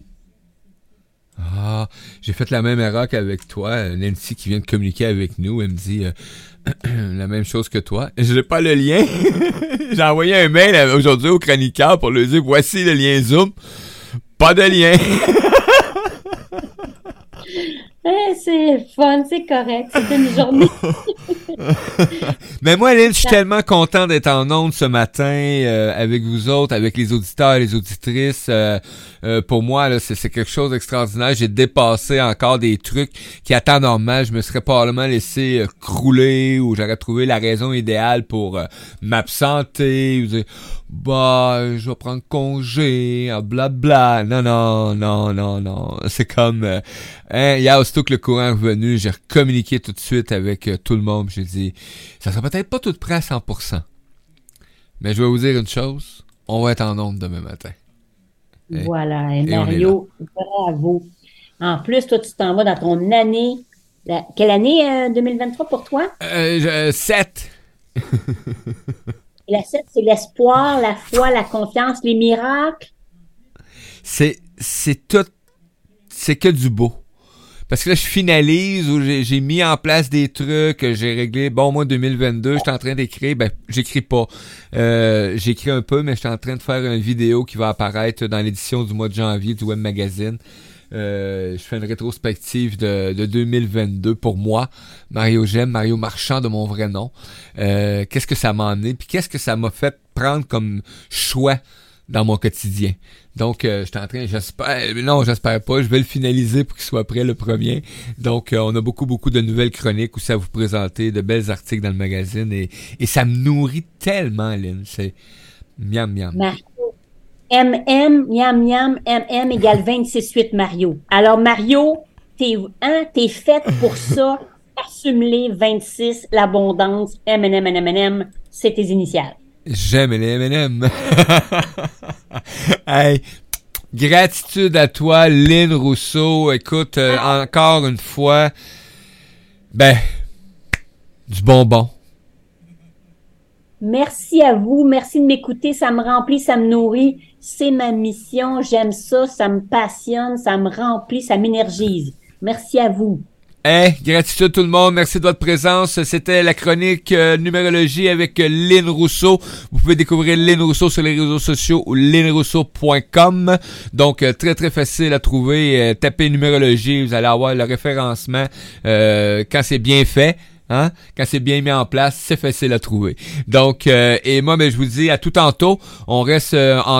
Ah, j'ai fait la même erreur qu'avec toi. Nancy qui vient de communiquer avec nous, elle me dit euh, la même chose que toi. Je n'ai pas le lien. j'ai envoyé un mail aujourd'hui au chroniqueur pour lui dire voici le lien Zoom. Pas de lien. Eh, c'est fun, c'est correct, c'est une journée. Mais moi, Lynn, je suis tellement content d'être en onde ce matin euh, avec vous autres, avec les auditeurs et les auditrices. Euh, euh, pour moi, là, c'est, c'est quelque chose d'extraordinaire. J'ai dépassé encore des trucs qui, à temps normal, je me serais probablement laissé euh, crouler ou j'aurais trouvé la raison idéale pour euh, m'absenter ou dire bah je vais prendre congé, ah, blabla. Non, non, non, non, non. C'est comme euh, hein, hier, aussitôt que le courant est revenu, j'ai recommuniqué tout de suite avec euh, tout le monde. J'ai dit ça sera peut-être pas tout prêt à 100%. Mais je vais vous dire une chose, on va être en onde demain matin. Et- Voilà, et Mario, bravo. En plus, toi, tu t'en vas dans ton année La- quelle année euh, 2023 pour toi? Euh, 7. La 7, c'est l'espoir, la foi, la confiance, les miracles. C'est, c'est tout, c'est que du beau. Parce que là, je finalise où j'ai, mis en place des trucs, j'ai réglé. Bon, moi, 2022, je suis en train d'écrire. Ben, j'écris pas. Euh, j'écris un peu, mais je suis en train de faire une vidéo qui va apparaître dans l'édition du mois de janvier du Web Magazine. Euh, je fais une rétrospective de, de 2022 pour moi, Mario Gem, Mario Marchand de mon vrai nom. Euh, qu'est-ce que ça m'en est, puis qu'est-ce que ça m'a fait prendre comme choix dans mon quotidien? Donc, euh, je suis en train, j'espère, non, j'espère pas, je vais le finaliser pour qu'il soit prêt le premier. Donc, euh, on a beaucoup, beaucoup de nouvelles chroniques où ça vous présenter, de belles articles dans le magazine et, et ça me nourrit tellement, Lynn. C'est miam, miam. MM, miam, miam, MM égale 26,8 Mario. Alors, Mario, t'es, hein, t'es faite pour ça. Assume-les, 26, l'abondance, M&M, M&M, c'est tes initiales. J'aime les M&M. hey, gratitude à toi, Lynn Rousseau. Écoute, euh, encore une fois, ben, du bonbon. Merci à vous. Merci de m'écouter. Ça me remplit, ça me nourrit. C'est ma mission. J'aime ça. Ça me passionne. Ça me remplit. Ça m'énergise. Merci à vous. Hey, gratitude tout le monde, merci de votre présence. C'était la chronique euh, numérologie avec euh, Lynn Rousseau. Vous pouvez découvrir Lynn Rousseau sur les réseaux sociaux ou lynrousseau.com. Donc euh, très très facile à trouver. Euh, tapez numérologie, vous allez avoir le référencement euh, quand c'est bien fait. Hein? Quand c'est bien mis en place, c'est facile à trouver. Donc, euh, et moi, ben, je vous dis à tout tantôt. On reste en